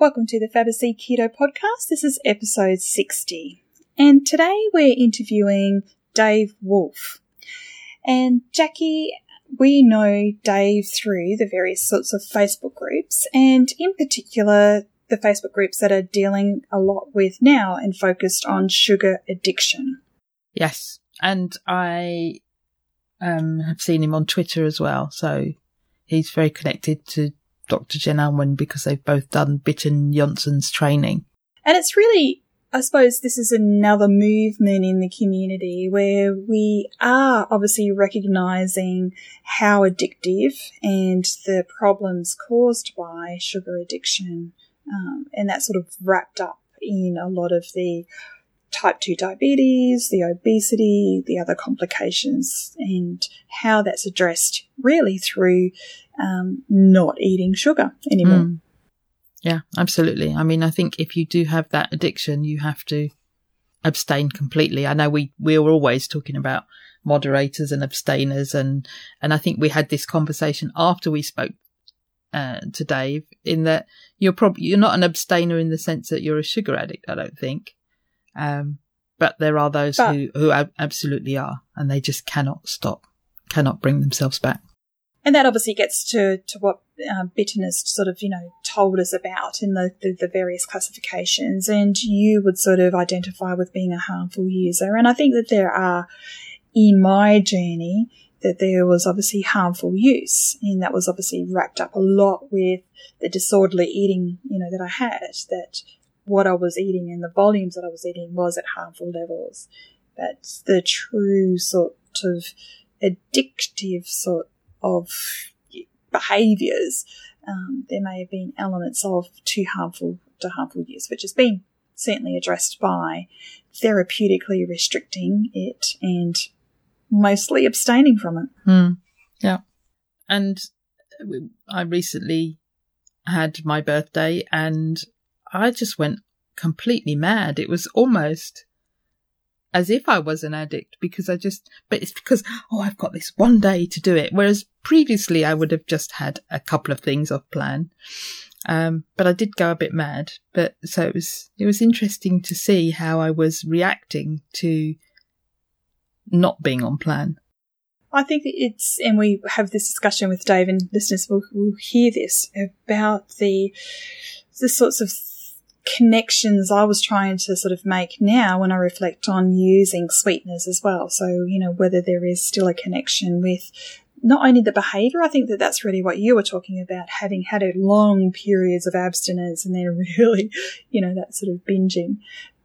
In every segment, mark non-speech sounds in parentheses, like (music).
Welcome to the Fabulously Keto podcast. This is episode 60. And today we're interviewing Dave Wolf. And Jackie, we know Dave through the various sorts of Facebook groups, and in particular, the Facebook groups that are dealing a lot with now and focused on sugar addiction. Yes. And I um, have seen him on Twitter as well. So he's very connected to Dr. Jen Almond because they've both done Bitten Jonsson's training. And it's really, I suppose this is another movement in the community where we are obviously recognizing how addictive and the problems caused by sugar addiction. Um, and that's sort of wrapped up in a lot of the type 2 diabetes, the obesity, the other complications, and how that's addressed really through um, not eating sugar anymore. Mm. Yeah, absolutely. I mean, I think if you do have that addiction, you have to abstain completely. I know we, we were always talking about moderators and abstainers and, and I think we had this conversation after we spoke uh, to Dave in that you're probably, you're not an abstainer in the sense that you're a sugar addict, I don't think. Um, but there are those but, who, who absolutely are and they just cannot stop, cannot bring themselves back. And that obviously gets to, to what um, bitterness sort of, you know, told us about in the, the, the, various classifications. And you would sort of identify with being a harmful user. And I think that there are, in my journey, that there was obviously harmful use. And that was obviously wrapped up a lot with the disorderly eating, you know, that I had, that what I was eating and the volumes that I was eating was at harmful levels. That's the true sort of addictive sort of behaviours, um, there may have been elements of too harmful to harmful use, which has been certainly addressed by therapeutically restricting it and mostly abstaining from it. Mm, yeah. And I recently had my birthday and I just went completely mad. It was almost as if I was an addict because I just, but it's because, oh, I've got this one day to do it. Whereas previously I would have just had a couple of things off plan. Um, but I did go a bit mad. But so it was, it was interesting to see how I was reacting to not being on plan. I think it's, and we have this discussion with Dave and listeners will, will hear this about the, the sorts of connections I was trying to sort of make now when I reflect on using sweeteners as well. So, you know, whether there is still a connection with not only the behavior, I think that that's really what you were talking about, having had a long periods of abstinence and then (laughs) really, you know, that sort of binging,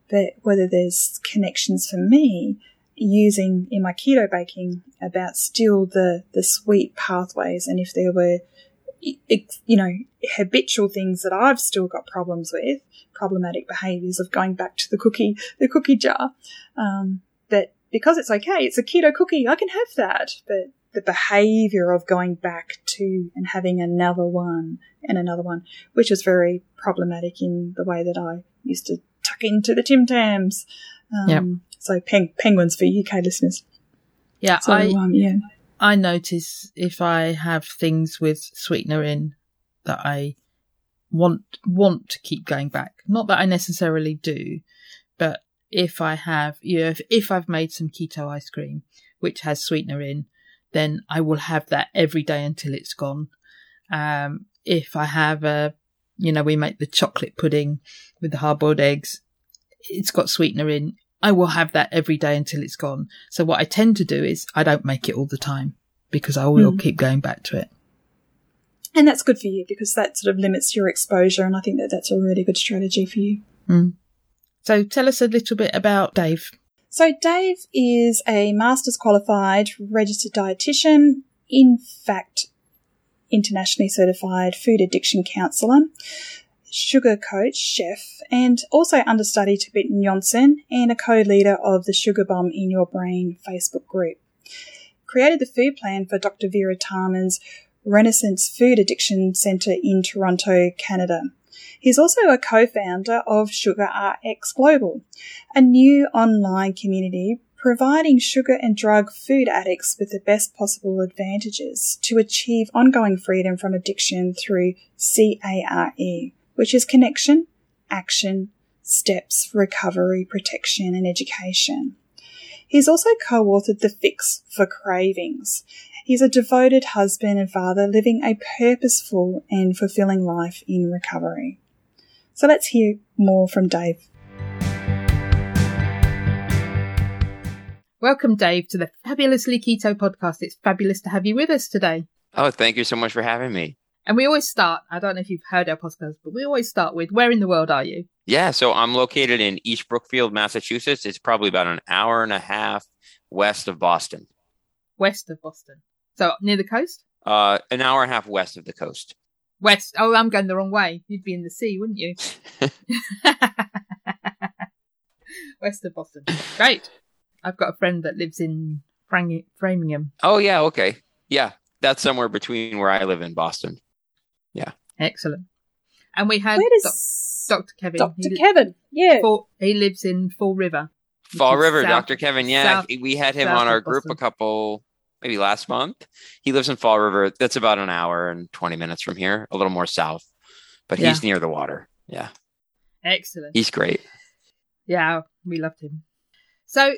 but whether there's connections for me using in my keto baking about still the, the sweet pathways and if there were you know, habitual things that I've still got problems with, problematic behaviors of going back to the cookie, the cookie jar. Um, but because it's okay, it's a keto cookie, I can have that. But the behavior of going back to and having another one and another one, which was very problematic in the way that I used to tuck into the Tim Tams. Um, yep. So peng- penguins for UK listeners. Yeah, so, I, um, yeah. I notice if I have things with sweetener in that I want want to keep going back. Not that I necessarily do, but if I have, you know, if, if I've made some keto ice cream which has sweetener in, then I will have that every day until it's gone. Um, if I have a you know, we make the chocolate pudding with the hard boiled eggs. It's got sweetener in. I will have that every day until it's gone. So what I tend to do is I don't make it all the time because I will mm. keep going back to it. And that's good for you because that sort of limits your exposure. And I think that that's a really good strategy for you. Mm. So tell us a little bit about Dave. So Dave is a master's qualified registered dietitian, in fact, internationally certified food addiction counsellor, sugar coach, chef, and also understudy to Bitten Jonsson and a co-leader of the Sugar Bomb in Your Brain Facebook group. Created the food plan for Dr. Vera Tarman's Renaissance Food Addiction Centre in Toronto, Canada. He's also a co-founder of Sugar RX Global, a new online community providing sugar and drug food addicts with the best possible advantages to achieve ongoing freedom from addiction through CARE, which is connection, action, steps, recovery, protection, and education. He's also co-authored The Fix for Cravings. He's a devoted husband and father living a purposeful and fulfilling life in recovery. So let's hear more from Dave. Welcome, Dave, to the Fabulously Keto podcast. It's fabulous to have you with us today. Oh, thank you so much for having me. And we always start, I don't know if you've heard our podcast, but we always start with where in the world are you? Yeah, so I'm located in East Brookfield, Massachusetts. It's probably about an hour and a half west of Boston. West of Boston. So near the coast? Uh, an hour and a half west of the coast. West. Oh, I'm going the wrong way. You'd be in the sea, wouldn't you? (laughs) West of Boston. Great. I've got a friend that lives in Framingham. Oh, yeah. Okay. Yeah. That's somewhere between where I live in Boston. Yeah. Excellent. And we had Dr. Kevin. Dr. Kevin. Yeah. Fall, he lives in Fall River. Fall River, south, Dr. Kevin. Yeah. South, we had him on our group a couple maybe last month. He lives in Fall River. That's about an hour and 20 minutes from here, a little more south, but yeah. he's near the water. Yeah. Excellent. He's great. Yeah, we loved him. So,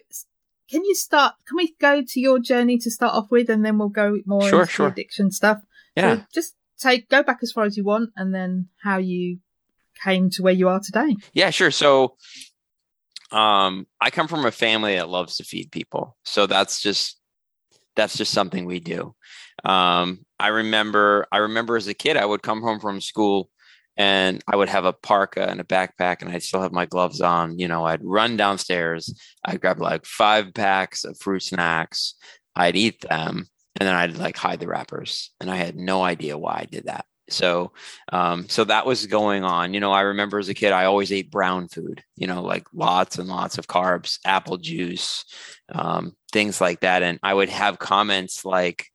can you start? Can we go to your journey to start off with, and then we'll go more sure, into sure. addiction stuff? Yeah. So just take go back as far as you want, and then how you came to where you are today. Yeah, sure. So, um, I come from a family that loves to feed people, so that's just that's just something we do. Um, I remember, I remember as a kid, I would come home from school and I would have a parka and a backpack and I'd still have my gloves on. You know, I'd run downstairs, I'd grab like five packs of fruit snacks, I'd eat them, and then I'd like hide the wrappers. And I had no idea why I did that. So, um, so that was going on. You know, I remember as a kid, I always ate brown food. You know, like lots and lots of carbs, apple juice, um, things like that. And I would have comments like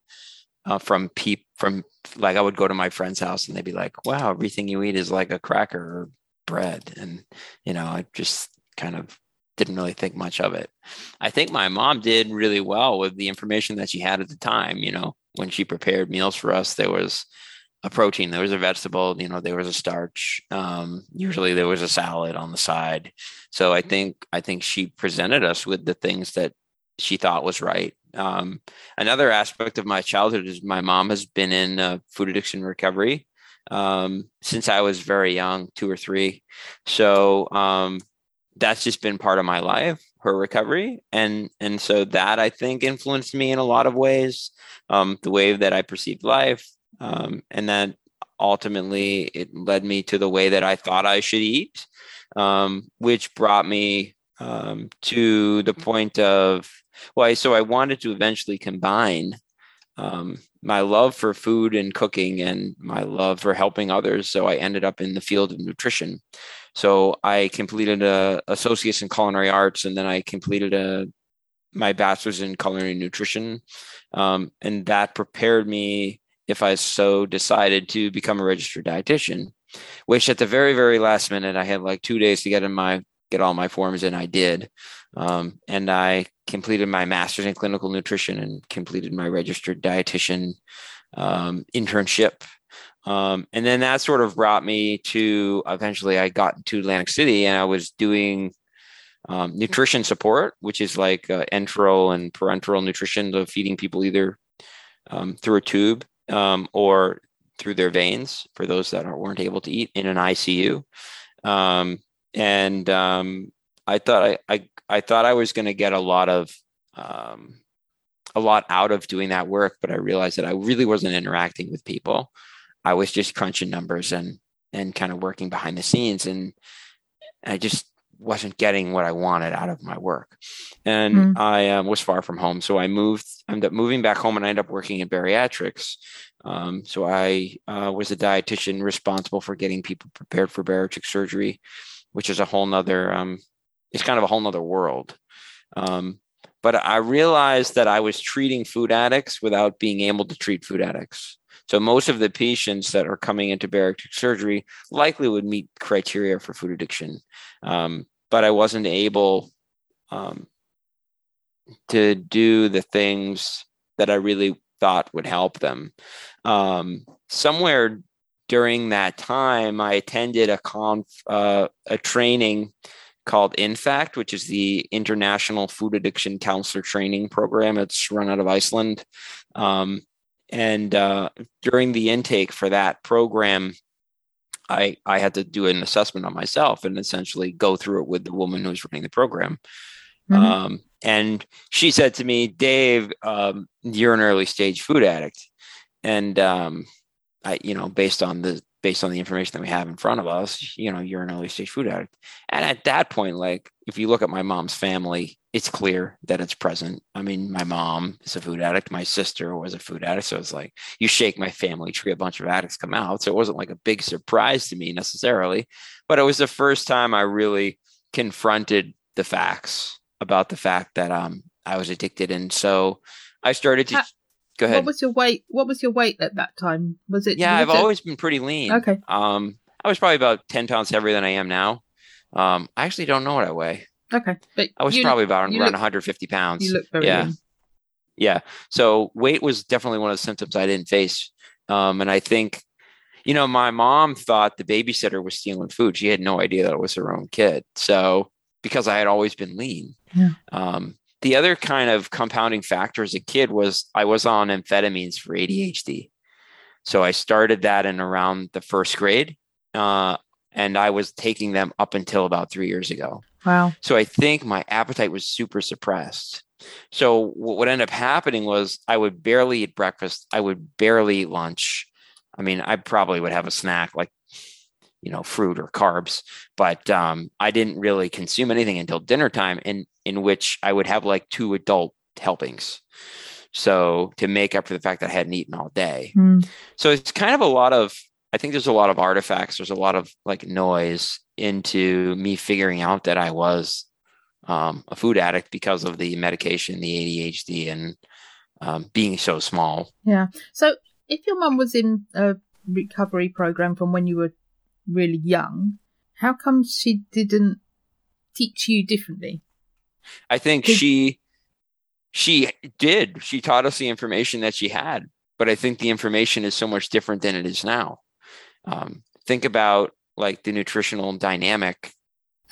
uh, from people from like I would go to my friend's house and they'd be like, "Wow, everything you eat is like a cracker or bread," and you know, I just kind of didn't really think much of it. I think my mom did really well with the information that she had at the time. You know, when she prepared meals for us, there was a protein, there was a vegetable, you know, there was a starch. Um, usually there was a salad on the side. So I think I think she presented us with the things that she thought was right. Um, another aspect of my childhood is my mom has been in uh, food addiction recovery um, since I was very young, two or three. So um, that's just been part of my life, her recovery, and and so that I think influenced me in a lot of ways. Um, the way that I perceived life, um, and that ultimately it led me to the way that I thought I should eat, um, which brought me um, to the point of well, so I wanted to eventually combine um, my love for food and cooking and my love for helping others. So I ended up in the field of nutrition. So I completed a associate's in culinary arts, and then I completed a my bachelor's in culinary nutrition, um, and that prepared me if I so decided to become a registered dietitian, which at the very, very last minute, I had like two days to get in my get all my forms and I did. Um, and I completed my master's in clinical nutrition and completed my registered dietitian um, internship. Um, and then that sort of brought me to eventually I got to Atlantic City and I was doing um, nutrition support, which is like uh, enteral and parenteral nutrition, so feeding people either um, through a tube um, or through their veins for those that weren't able to eat in an ICU. Um, and um, I thought I, I, I thought I was going to get a lot of a lot out of doing that work, but I realized that I really wasn't interacting with people. I was just crunching numbers and and kind of working behind the scenes, and I just wasn't getting what I wanted out of my work. And mm. I um, was far from home, so I moved. I ended up moving back home, and I ended up working in bariatrics. Um, so I uh, was a dietitian responsible for getting people prepared for bariatric surgery, which is a whole nother. Um, it's kind of a whole nother world. Um, but I realized that I was treating food addicts without being able to treat food addicts. So most of the patients that are coming into bariatric surgery likely would meet criteria for food addiction, um, but I wasn't able um, to do the things that I really thought would help them. Um, somewhere during that time, I attended a conf, uh, a training called INFACT, which is the International Food Addiction Counselor Training Program. It's run out of Iceland. Um, and uh, during the intake for that program, I, I had to do an assessment on myself and essentially go through it with the woman who's running the program. Mm-hmm. Um, and she said to me, Dave, um, you're an early stage food addict. And um, I, you know, based on the based on the information that we have in front of us, you know, you're an early stage food addict. And at that point, like if you look at my mom's family, it's clear that it's present. I mean, my mom is a food addict. My sister was a food addict. So it's like you shake my family tree, a bunch of addicts come out. So it wasn't like a big surprise to me necessarily, but it was the first time I really confronted the facts about the fact that um I was addicted. And so I started to Go ahead. What was your weight? What was your weight at that time? Was it? Yeah, I've it? always been pretty lean. Okay. Um, I was probably about ten pounds heavier than I am now. Um, I actually don't know what I weigh. Okay, but I was probably about around look, 150 pounds. You look very yeah. Lean. Yeah. So weight was definitely one of the symptoms I didn't face. Um, and I think, you know, my mom thought the babysitter was stealing food. She had no idea that it was her own kid. So because I had always been lean. Yeah. Um, the other kind of compounding factor as a kid was I was on amphetamines for ADHD. So I started that in around the first grade. Uh, and I was taking them up until about three years ago. Wow. So I think my appetite was super suppressed. So what ended up happening was I would barely eat breakfast. I would barely eat lunch. I mean, I probably would have a snack like, you know, fruit or carbs, but um, I didn't really consume anything until dinner time. And in which I would have like two adult helpings. So to make up for the fact that I hadn't eaten all day. Mm. So it's kind of a lot of, I think there's a lot of artifacts. There's a lot of like noise into me figuring out that I was um, a food addict because of the medication, the ADHD, and um, being so small. Yeah. So if your mum was in a recovery program from when you were really young, how come she didn't teach you differently? I think she she did. She taught us the information that she had, but I think the information is so much different than it is now. Um, think about like the nutritional dynamic.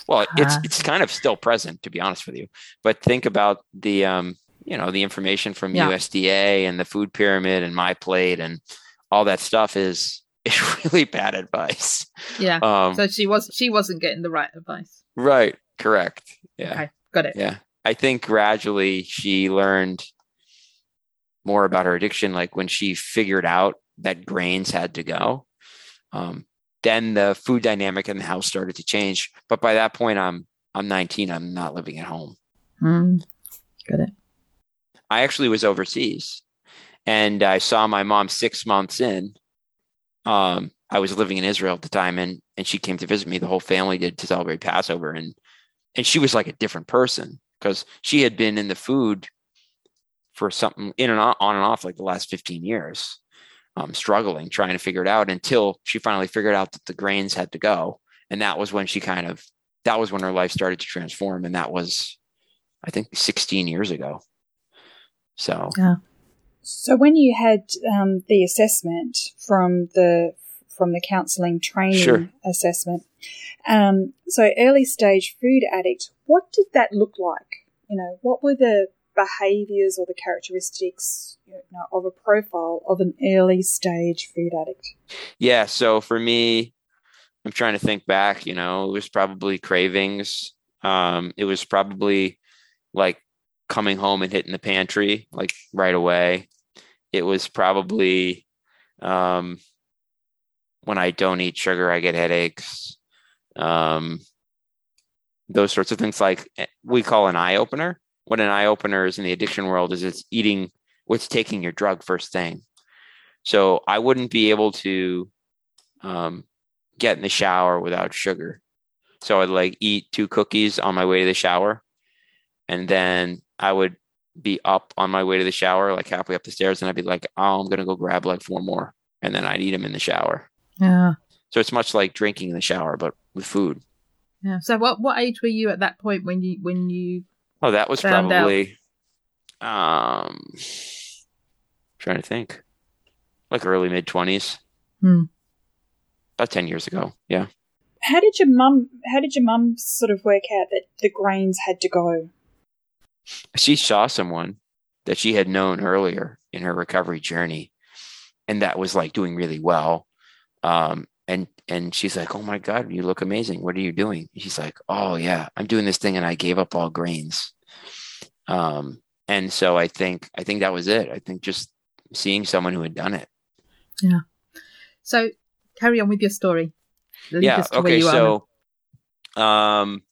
Well, it's uh, it's kind of still present, to be honest with you. But think about the um, you know the information from yeah. USDA and the food pyramid and my plate and all that stuff is (laughs) is really bad advice. Yeah. Um, so she was she wasn't getting the right advice. Right. Correct. Yeah. Okay. Got it. Yeah. I think gradually she learned more about her addiction. Like when she figured out that grains had to go, um, then the food dynamic in the house started to change. But by that point, I'm I'm 19. I'm not living at home. Mm, got it. I actually was overseas, and I saw my mom six months in. Um, I was living in Israel at the time, and and she came to visit me. The whole family did to celebrate Passover, and and she was like a different person because she had been in the food for something in and on, on and off like the last 15 years um, struggling trying to figure it out until she finally figured out that the grains had to go. And that was when she kind of that was when her life started to transform and that was i think 16 years ago. So yeah so when you had um, the assessment from the from the counselling training sure. assessment um, so early stage food addict, what did that look like? You know, what were the behaviors or the characteristics you know, of a profile of an early stage food addict? Yeah. So for me, I'm trying to think back, you know, it was probably cravings. Um, it was probably like coming home and hitting the pantry like right away. It was probably um, when I don't eat sugar, I get headaches. Um, those sorts of things, like eh, we call an eye opener. What an eye opener is in the addiction world is it's eating what's taking your drug first thing. So I wouldn't be able to um, get in the shower without sugar. So I'd like eat two cookies on my way to the shower. And then I would be up on my way to the shower, like halfway up the stairs, and I'd be like, oh, I'm going to go grab like four more. And then I'd eat them in the shower. Yeah. So it's much like drinking in the shower, but with food. Yeah. So what what age were you at that point when you when you Oh, that was Found probably um trying to think. Like early mid twenties. Hmm. About ten years ago. Yeah. How did your mum? How did your mum sort of work out that the grains had to go? She saw someone that she had known earlier in her recovery journey and that was like doing really well. Um and and she's like, "Oh my god, you look amazing. What are you doing?" She's like, "Oh yeah, I'm doing this thing and I gave up all grains." Um and so I think I think that was it. I think just seeing someone who had done it. Yeah so carry on with your story. Lead yeah us to where okay so um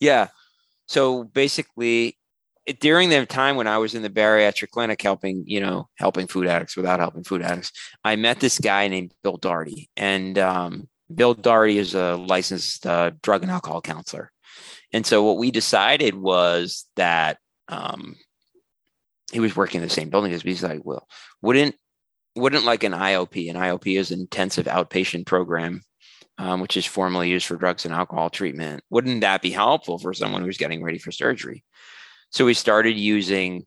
yeah so basically during the time when i was in the bariatric clinic helping you know helping food addicts without helping food addicts i met this guy named bill darty and um, bill darty is a licensed uh, drug and alcohol counselor and so what we decided was that um, he was working in the same building as me he's like well wouldn't wouldn't like an iop an iop is an intensive outpatient program um, which is formally used for drugs and alcohol treatment. Wouldn't that be helpful for someone who's getting ready for surgery? So we started using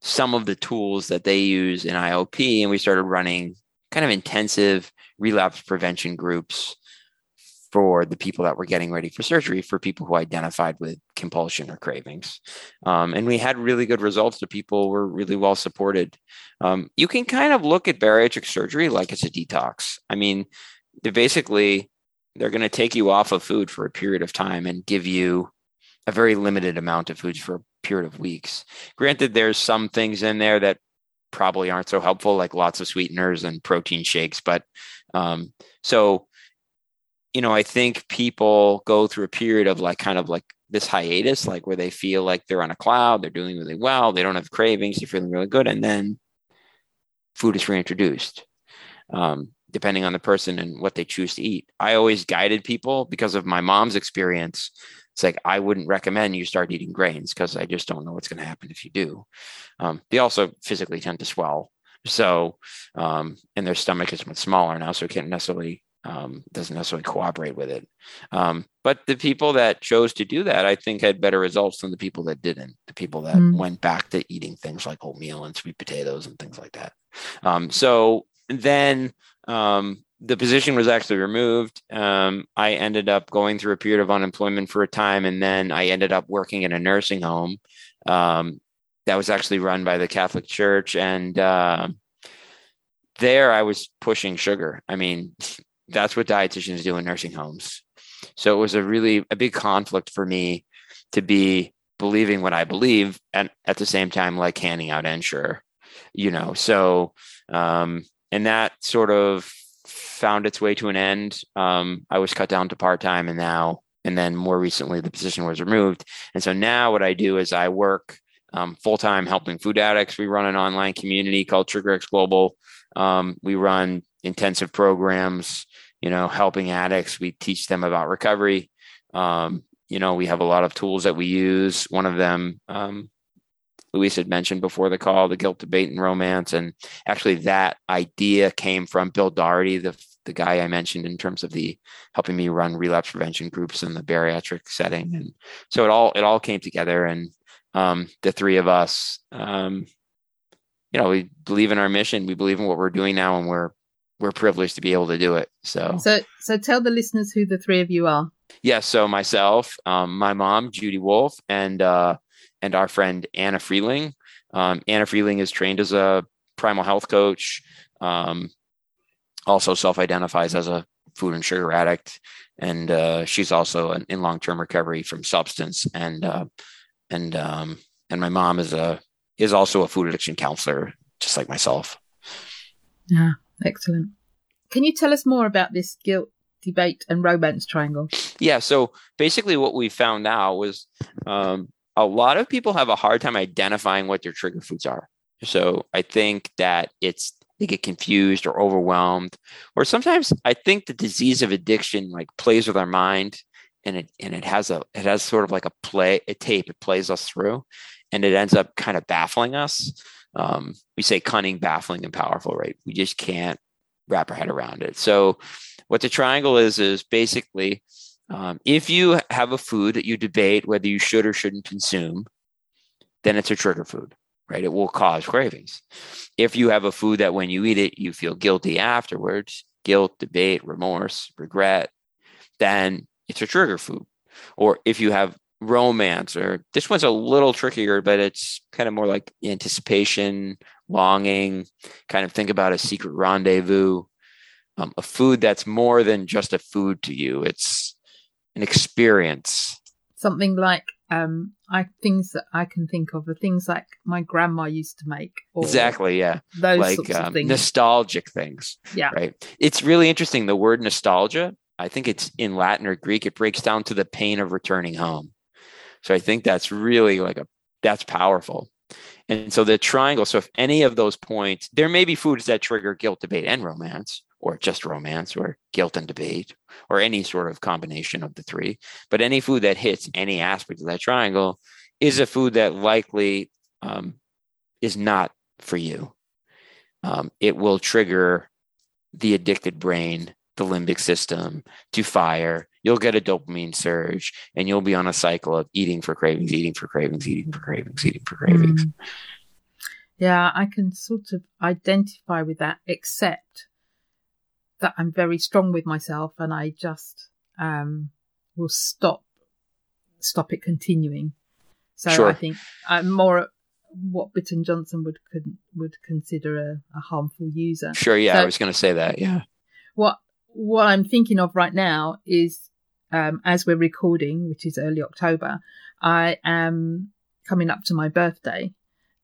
some of the tools that they use in IOP, and we started running kind of intensive relapse prevention groups for the people that were getting ready for surgery, for people who identified with compulsion or cravings. Um, and we had really good results. The people were really well supported. Um, you can kind of look at bariatric surgery like it's a detox. I mean, they basically they're going to take you off of food for a period of time and give you a very limited amount of foods for period of weeks. Granted, there's some things in there that probably aren't so helpful, like lots of sweeteners and protein shakes. But um, so, you know, I think people go through a period of like kind of like this hiatus, like where they feel like they're on a cloud, they're doing really well, they don't have cravings, they're feeling really good, and then food is reintroduced. Um, depending on the person and what they choose to eat. I always guided people because of my mom's experience. It's like I wouldn't recommend you start eating grains because I just don't know what's going to happen if you do. Um, they also physically tend to swell, so um, and their stomach is much smaller now, so it can't necessarily um, doesn't necessarily cooperate with it. Um, but the people that chose to do that, I think, had better results than the people that didn't. The people that Mm. went back to eating things like oatmeal and sweet potatoes and things like that. Um, so then um, the position was actually removed. Um, I ended up going through a period of unemployment for a time, and then I ended up working in a nursing home um, that was actually run by the Catholic Church. And uh, there I was pushing sugar. I mean, (laughs) that's what dietitians do in nursing homes. So it was a really a big conflict for me to be believing what I believe and at the same time like handing out Ensure, you know. So um and that sort of found its way to an end. Um I was cut down to part-time and now and then more recently the position was removed. And so now what I do is I work um, full time helping food addicts. We run an online community called Sugar RX Global. Um, we run intensive programs, you know, helping addicts. We teach them about recovery. Um, you know, we have a lot of tools that we use. One of them, um, Louise had mentioned before the call, the guilt debate and romance. And actually, that idea came from Bill Doherty, the the guy I mentioned in terms of the helping me run relapse prevention groups in the bariatric setting. And so it all it all came together. And um, the three of us, um, you know, we believe in our mission. We believe in what we're doing now, and we're we're privileged to be able to do it. So So so tell the listeners who the three of you are. Yes. so myself, um, my mom, Judy Wolf, and uh, and our friend Anna Freeling. Um, Anna Freeling is trained as a primal health coach, um, also self identifies as a food and sugar addict. And uh, she's also in long term recovery from substance. And, uh, and, um, and my mom is a, is also a food addiction counselor, just like myself. Yeah, excellent. Can you tell us more about this guilt debate and romance triangle? Yeah. So basically, what we found out was um, a lot of people have a hard time identifying what their trigger foods are. So I think that it's they get confused or overwhelmed, or sometimes I think the disease of addiction like plays with our mind, and it and it has a it has sort of like a play a tape it plays us through, and it ends up kind of baffling us. Um, we say cunning, baffling, and powerful, right? We just can't wrap our head around it. So what the triangle is is basically um, if you have a food that you debate whether you should or shouldn't consume, then it's a trigger food, right? It will cause cravings. If you have a food that when you eat it, you feel guilty afterwards, guilt, debate, remorse, regret, then it's a trigger food. Or if you have romance, or this one's a little trickier, but it's kind of more like anticipation, longing, kind of think about a secret rendezvous, um, a food that's more than just a food to you. It's an experience. Something like um, I things that I can think of are things like my grandma used to make. exactly, yeah. Those like sorts of um, things. nostalgic things. Yeah. Right. It's really interesting. The word nostalgia, I think it's in Latin or Greek, it breaks down to the pain of returning home. So I think that's really like a that's powerful. And so the triangle, so if any of those points, there may be foods that trigger guilt, debate, and romance, or just romance, or guilt and debate, or any sort of combination of the three. But any food that hits any aspect of that triangle is a food that likely um, is not for you. Um, it will trigger the addicted brain, the limbic system to fire. You'll get a dopamine surge and you'll be on a cycle of eating for cravings, eating for cravings, eating for cravings, eating for cravings. Mm. Yeah, I can sort of identify with that, except that I'm very strong with myself and I just um, will stop stop it continuing. So Sure. I think I'm more what Bitten Jonsson would con- would consider a, a harmful user. Sure. Yeah. I was going to say that. Yeah. What what I'm thinking of right now is um, as we're recording, which is early October, I am coming up to my birthday,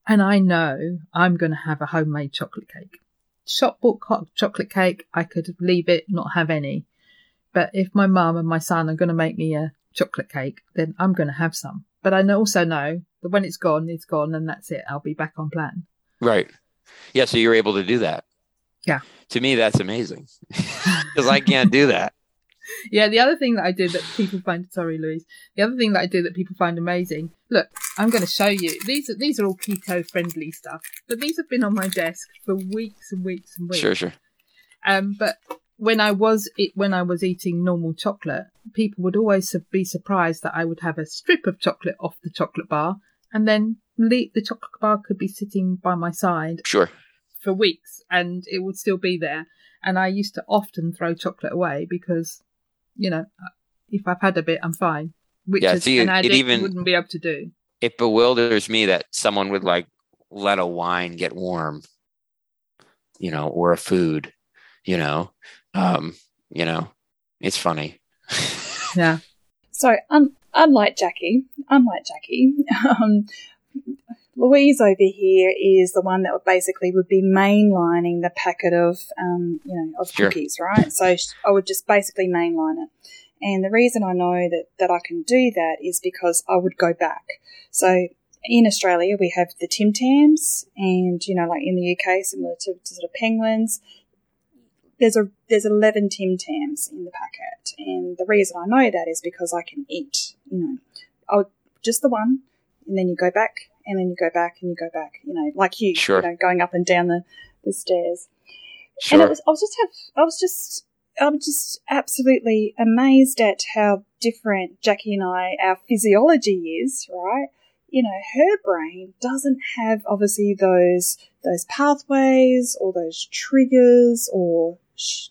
and I know I'm going to have a homemade chocolate cake. Shop bought co- chocolate cake, I could leave it, not have any. But if my mum and my son are going to make me a chocolate cake, then I'm going to have some. But I also know that when it's gone, it's gone, and that's it. I'll be back on plan. Right. Yeah. So you're able to do that. Yeah. To me, that's amazing (laughs) because I can't do that. Yeah, the other thing that I do that people find sorry, Louise. The other thing that I do that people find amazing. Look, I'm going to show you. These are these are all keto friendly stuff, but these have been on my desk for weeks and weeks and weeks. Sure. Sure. Um, but when I was it when I was eating normal chocolate, people would always be surprised that I would have a strip of chocolate off the chocolate bar, and then le- the chocolate bar could be sitting by my side Sure. for weeks and it would still be there. And I used to often throw chocolate away because, you know, if I've had a bit, I'm fine. Which Yeah, is, see, an it addict even- wouldn't be able to do. It bewilders me that someone would like let a wine get warm, you know, or a food, you know, um, you know, it's funny. (laughs) Yeah. So, un- unlike Jackie, unlike Jackie, (laughs) um, Louise over here is the one that would basically would be mainlining the packet of, um, you know, of Sure. cookies, right? So I would just basically mainline it. And the reason I know that, that I can do that is because I would go back. So in Australia, we have the Tim Tams, and you know, like in the UK, similar to, to sort of penguins, there's a there's eleven Tim Tams in the packet, and the reason I know that is because I can eat. You know, I'll just the one, and then you go back, and then you go back, and you go back. You know, like you, Sure. you know, going up and down the, the stairs. Sure. And it was, I was just have, I was just, I was just absolutely amazed at how different Jackie and I, our physiology is, right? You know, her brain doesn't have obviously those, those pathways or those triggers or,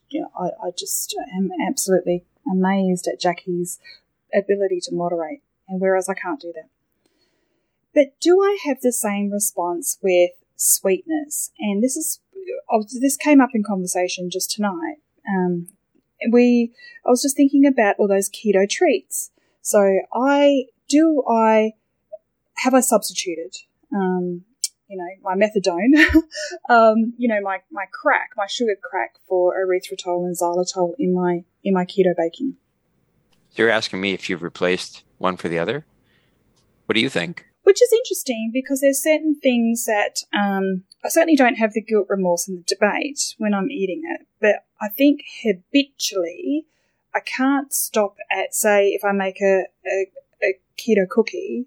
you know, I, I just am absolutely amazed at Jackie's ability to moderate. And whereas I can't do that. But do I have the same response with sweetness? And this is this came up in conversation just tonight. Um, we I was just thinking about all those keto treats. So I do I have I substituted um, you know my methadone, (laughs) um, you know my my crack, my sugar crack for erythritol and xylitol in my in my keto baking. You're asking me if you've replaced one for the other. What do you think? Which is interesting because there's certain things that um, I certainly don't have the guilt, remorse, and the debate when I'm eating it, but I think habitually I can't stop at say if I make a, a, a keto cookie,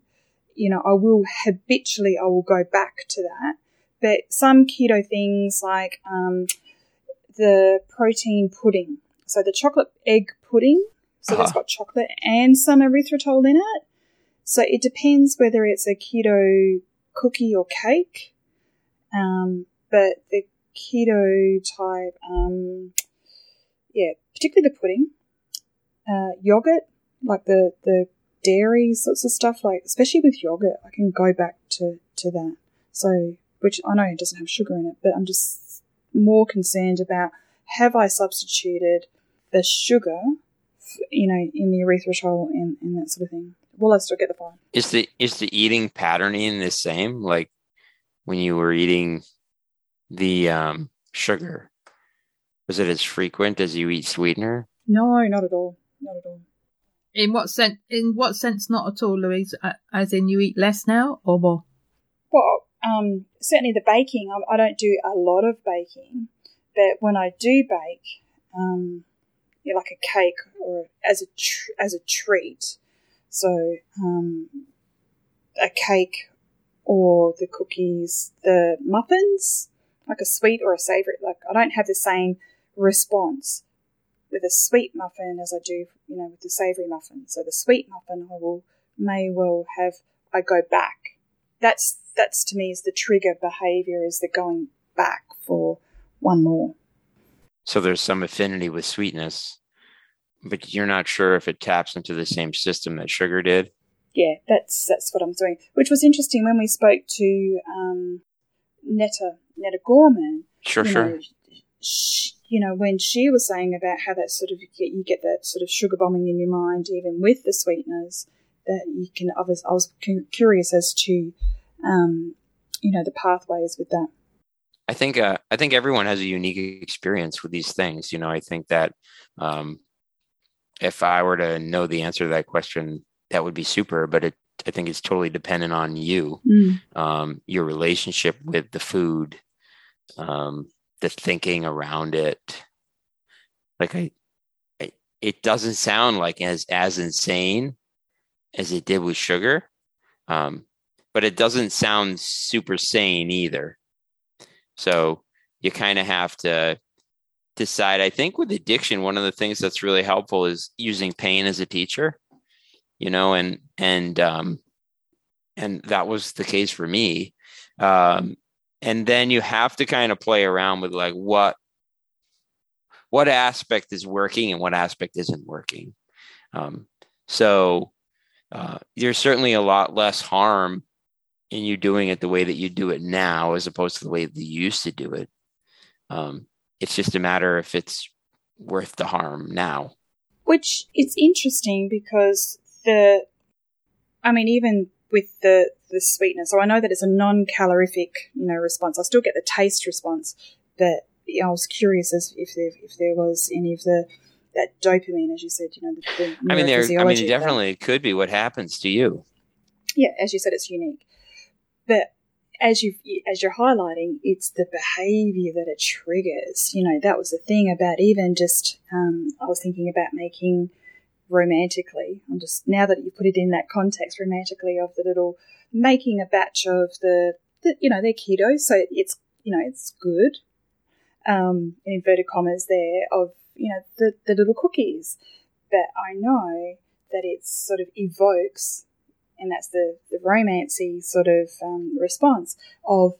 you know, I will habitually I will go back to that. But some keto things like um, the protein pudding, so the chocolate egg pudding, so uh-huh. it's got chocolate and some erythritol in it. So it depends whether it's a keto cookie or cake. Um, but the keto type, um, yeah, particularly the pudding, uh, yogurt, like the, the dairy sorts of stuff, like especially with yogurt, I can go back to, to that. So, which I know it doesn't have sugar in it, but I'm just more concerned about have I substituted the sugar, you know, in the erythritol and, and that sort of thing will I still get the phone? Is the is the eating patterning the same? Like when you were eating the um, sugar, was it as frequent as you eat sweetener? No, not at all. Not at all. In what sense? In what sense? Not at all, Louise. As in, you eat less now or more? Well, um, certainly the baking. I, I, don't do a lot of baking, but when I do bake, um, yeah, like a cake or as a tr- as a treat, so, um, a cake or the cookies, the muffins, like a sweet or a savory. Like, I don't have the same response with a sweet muffin as I do, you know, with the savory muffin. So, the sweet muffin, I will may well have, I go back. That's, that's to me is the trigger behavior is the going back for one more. So, there's some affinity with sweetness but you're not sure if it taps into the same system that sugar did. Yeah, that's that's what I'm doing. Which was interesting when we spoke to um, Netta Netta Gorman. Sure, sure. Know, she, you know, when she was saying about how that sort of you get, you get that sort of sugar bombing in your mind, even with the sweeteners, that you can. I was, I was curious as to, um, you know, the pathways with that. I think uh, I think everyone has a unique experience with these things. You know, I think that um, if I were to know the answer to that question, that would be super. But it, I think it's totally dependent on you, mm. um, your relationship with the food, um, the thinking around it. Like I, I, it doesn't sound like as as insane as it did with sugar, um, but it doesn't sound super sane either. So you kind of have to decide. I think with addiction, one of the things that's really helpful is using pain as a teacher, you know, and, and, um, and that was the case for me. Um, and then you have to kind of play around with like what, what aspect is working and what aspect isn't working. Um, so, uh, there's certainly a lot less harm in you doing it the way that you do it now as opposed to the way that you used to do it. Um, it's just a matter if it's worth the harm now. Which it's interesting because the, I mean, even with the the sweetness, so I know that it's a non-calorific, you know, response. I still get the taste response, but you know, I was curious as if there if there was any of the that dopamine, as you said, you know, the, the I mean, there. I mean, definitely it could be what happens to you. Yeah, as you said, it's unique, but as you as you're highlighting, it's the behaviour that it triggers. You know, that was the thing about even just um, I was thinking about making romantically. I'm just now that you put it in that context romantically of the little making a batch of the, the you know they're keto, so it's you know it's good. Um, in inverted commas there of you know the the little cookies, but I know that it sort of evokes and that's the, the romancy sort of um, response of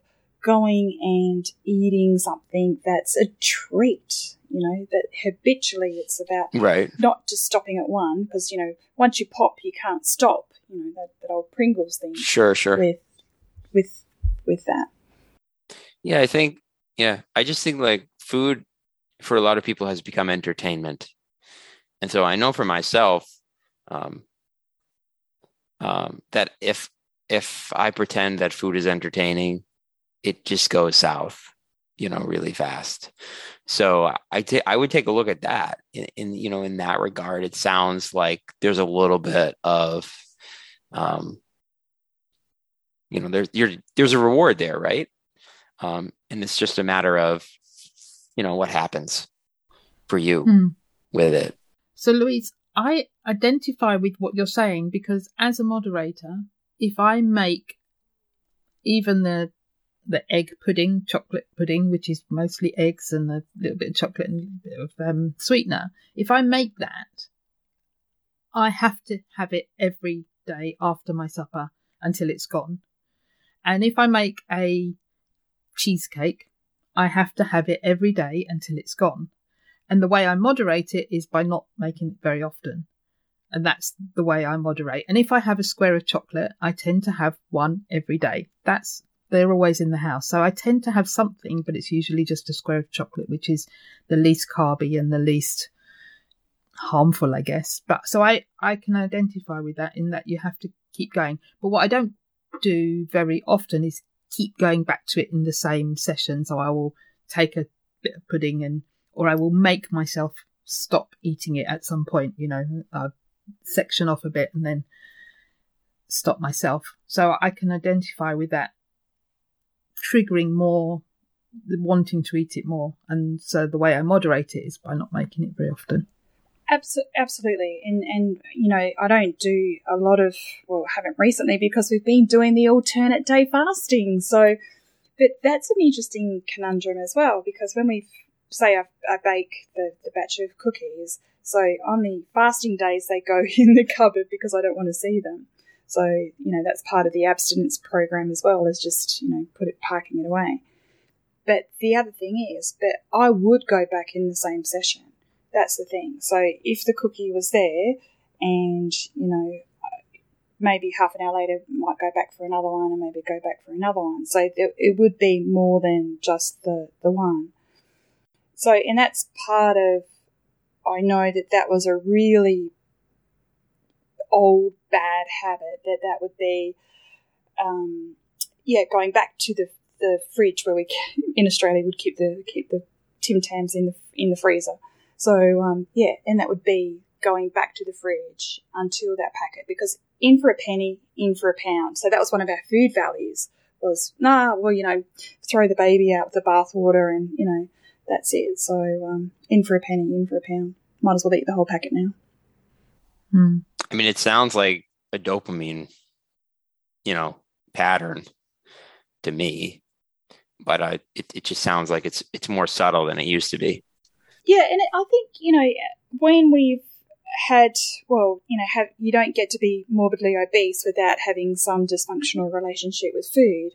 going and eating something that's a treat, You know that habitually it's about Right. not just stopping at one because you know once you pop you can't stop. You know that, that old Pringles thing Sure, sure. with with with that. Yeah, I think yeah, I just think like food for a lot of people has become entertainment. And so I know for myself um, um, that if if I pretend that food is entertaining, it just goes south, you know, really fast. So I I would take a look at that in, in you know in that regard. It sounds like there's a little bit of um, you know there's you're, there's a reward there, right? Um, and it's just a matter of you know what happens for you Hmm. with it. So, Louise, I identify with what you're saying because as a moderator, if I make even the the egg pudding, chocolate pudding, which is mostly eggs and a little bit of chocolate and a bit of um, sweetener, if I make that, I have to have it every day after my supper until it's gone. And if I make a cheesecake, I have to have it every day until it's gone. And the way I moderate it is by not making it very often. And that's the way I moderate. And if I have a square of chocolate, I tend to have one every day. That's, they're always in the house. So I tend to have something, but it's usually just a square of chocolate, which is the least carby and the least harmful, I guess. But so I, I can identify with that in that you have to keep going. But what I don't do very often is keep going back to it in the same session. So I will take a bit of pudding and or I will make myself stop eating it at some point, you know, uh, section off a bit and then stop myself. So I can identify with that triggering more, wanting to eat it more. And so the way I moderate it is by not making it very often. Abso- absolutely, and and you know I don't do a lot of well haven't recently because we've been doing the alternate day fasting. So, but that's an interesting conundrum as well because when we say I, I bake the the batch of cookies, so on the fasting days they go (laughs) in the cupboard because I don't want to see them. So you know that's part of the abstinence program as well as just you know put it parking it away. But the other thing is, but I would go back in the same session. That's the thing. So if the cookie was there and, you know, maybe half an hour later might go back for another one and maybe go back for another one. So it would be more than just the, the one. So, and that's part of, I know that that was a really old bad habit that that would be, um, yeah, going back to the, the fridge where we in Australia would keep the, keep the Tim Tams in the, in the freezer. So um, yeah, and that would be going back to the fridge until that packet because in for a penny, in for a pound. So that was one of our food values was nah, well you know, throw the baby out with the bathwater and you know that's it. So um, in for a penny, in for a pound. Might as well eat the whole packet now. Hmm. I mean, it sounds like a dopamine, you know, pattern to me, but I, it, it just sounds like it's it's more subtle than it used to be. Yeah, and I think you know when we've had well, you know, have you don't get to be morbidly obese without having some dysfunctional relationship with food,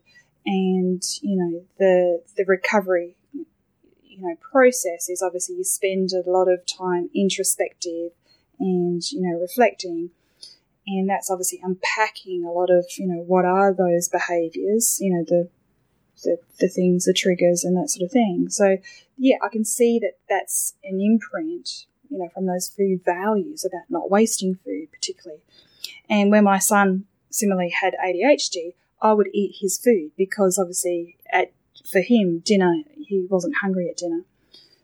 and you know the the recovery, you know, process is obviously you spend a lot of time introspective and you know reflecting, and that's obviously unpacking a lot of you know what are those behaviours, you know the the, the things, the triggers, and that sort of thing. So, yeah, I can see that that's an imprint, you know, from those food values about not wasting food, particularly. And when my son similarly had ADHD, I would eat his food because obviously at for him dinner he wasn't hungry at dinner,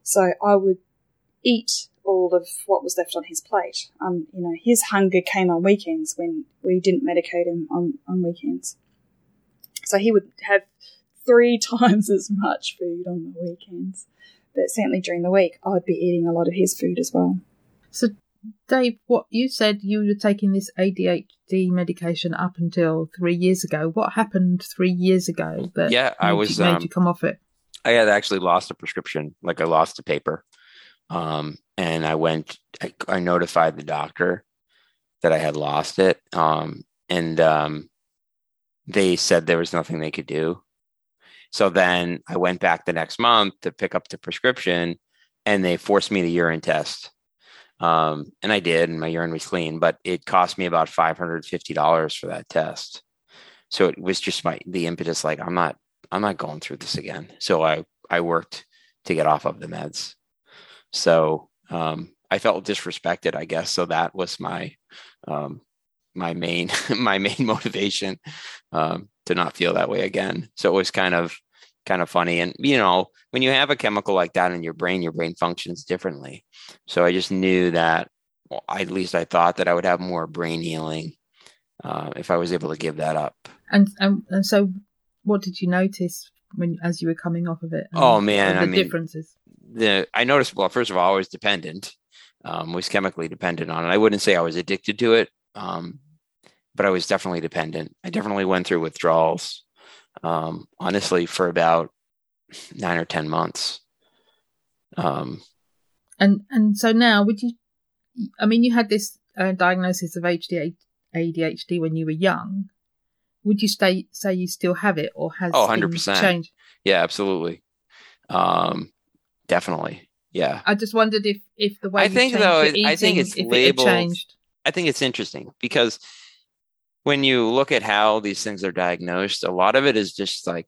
so I would eat all of what was left on his plate. Um, you know, his hunger came on weekends when we didn't medicate him on on weekends. So he would have three (laughs) times as much food on the weekends. But certainly during the week, I'd be eating a lot of his food as well. So, Dave, what you said you were taking this ADHD medication up until three years ago. What happened three years ago that Yeah, I made was, you, made um, you come off it? I had actually lost a prescription, like I lost a paper. Um, and I went, I, I notified the doctor that I had lost it. Um, and um, they said there was nothing they could do. So then I went back the next month to pick up the prescription, and they forced me to urine test. Um, and I did, and my urine was clean, but it cost me about five hundred fifty dollars for that test. So it was just my the impetus, like I'm not I'm not going through this again. So I I worked to get off of the meds. So um, I felt disrespected, I guess. So that was my um, my main (laughs) my main motivation um, to not feel that way again. So it was kind of kind of funny. And you know, when you have a chemical like that in your brain, your brain functions differently. So I just knew that. Well, at least I thought that I would have more brain healing uh, if I was able to give that up. And, and and so, what did you notice when as you were coming off of it? Oh man, the I mean, differences. The I noticed. Well, first of all, I was dependent. Um, was chemically dependent on it. I wouldn't say I was addicted to it, um, but I was definitely dependent. I definitely went through withdrawals. Um, honestly, for about nine or ten months. Um, and and so now, would you? I mean, you had this uh, diagnosis of HD, ADHD when you were young. Would you stay, say you still have it, or has oh, 100%. changed? Yeah, absolutely. Um, definitely. Yeah. I just wondered if if the way I think though, eating, I think it's labeled. It changed. I think it's interesting because when you look at how these things are diagnosed, a lot of it is just like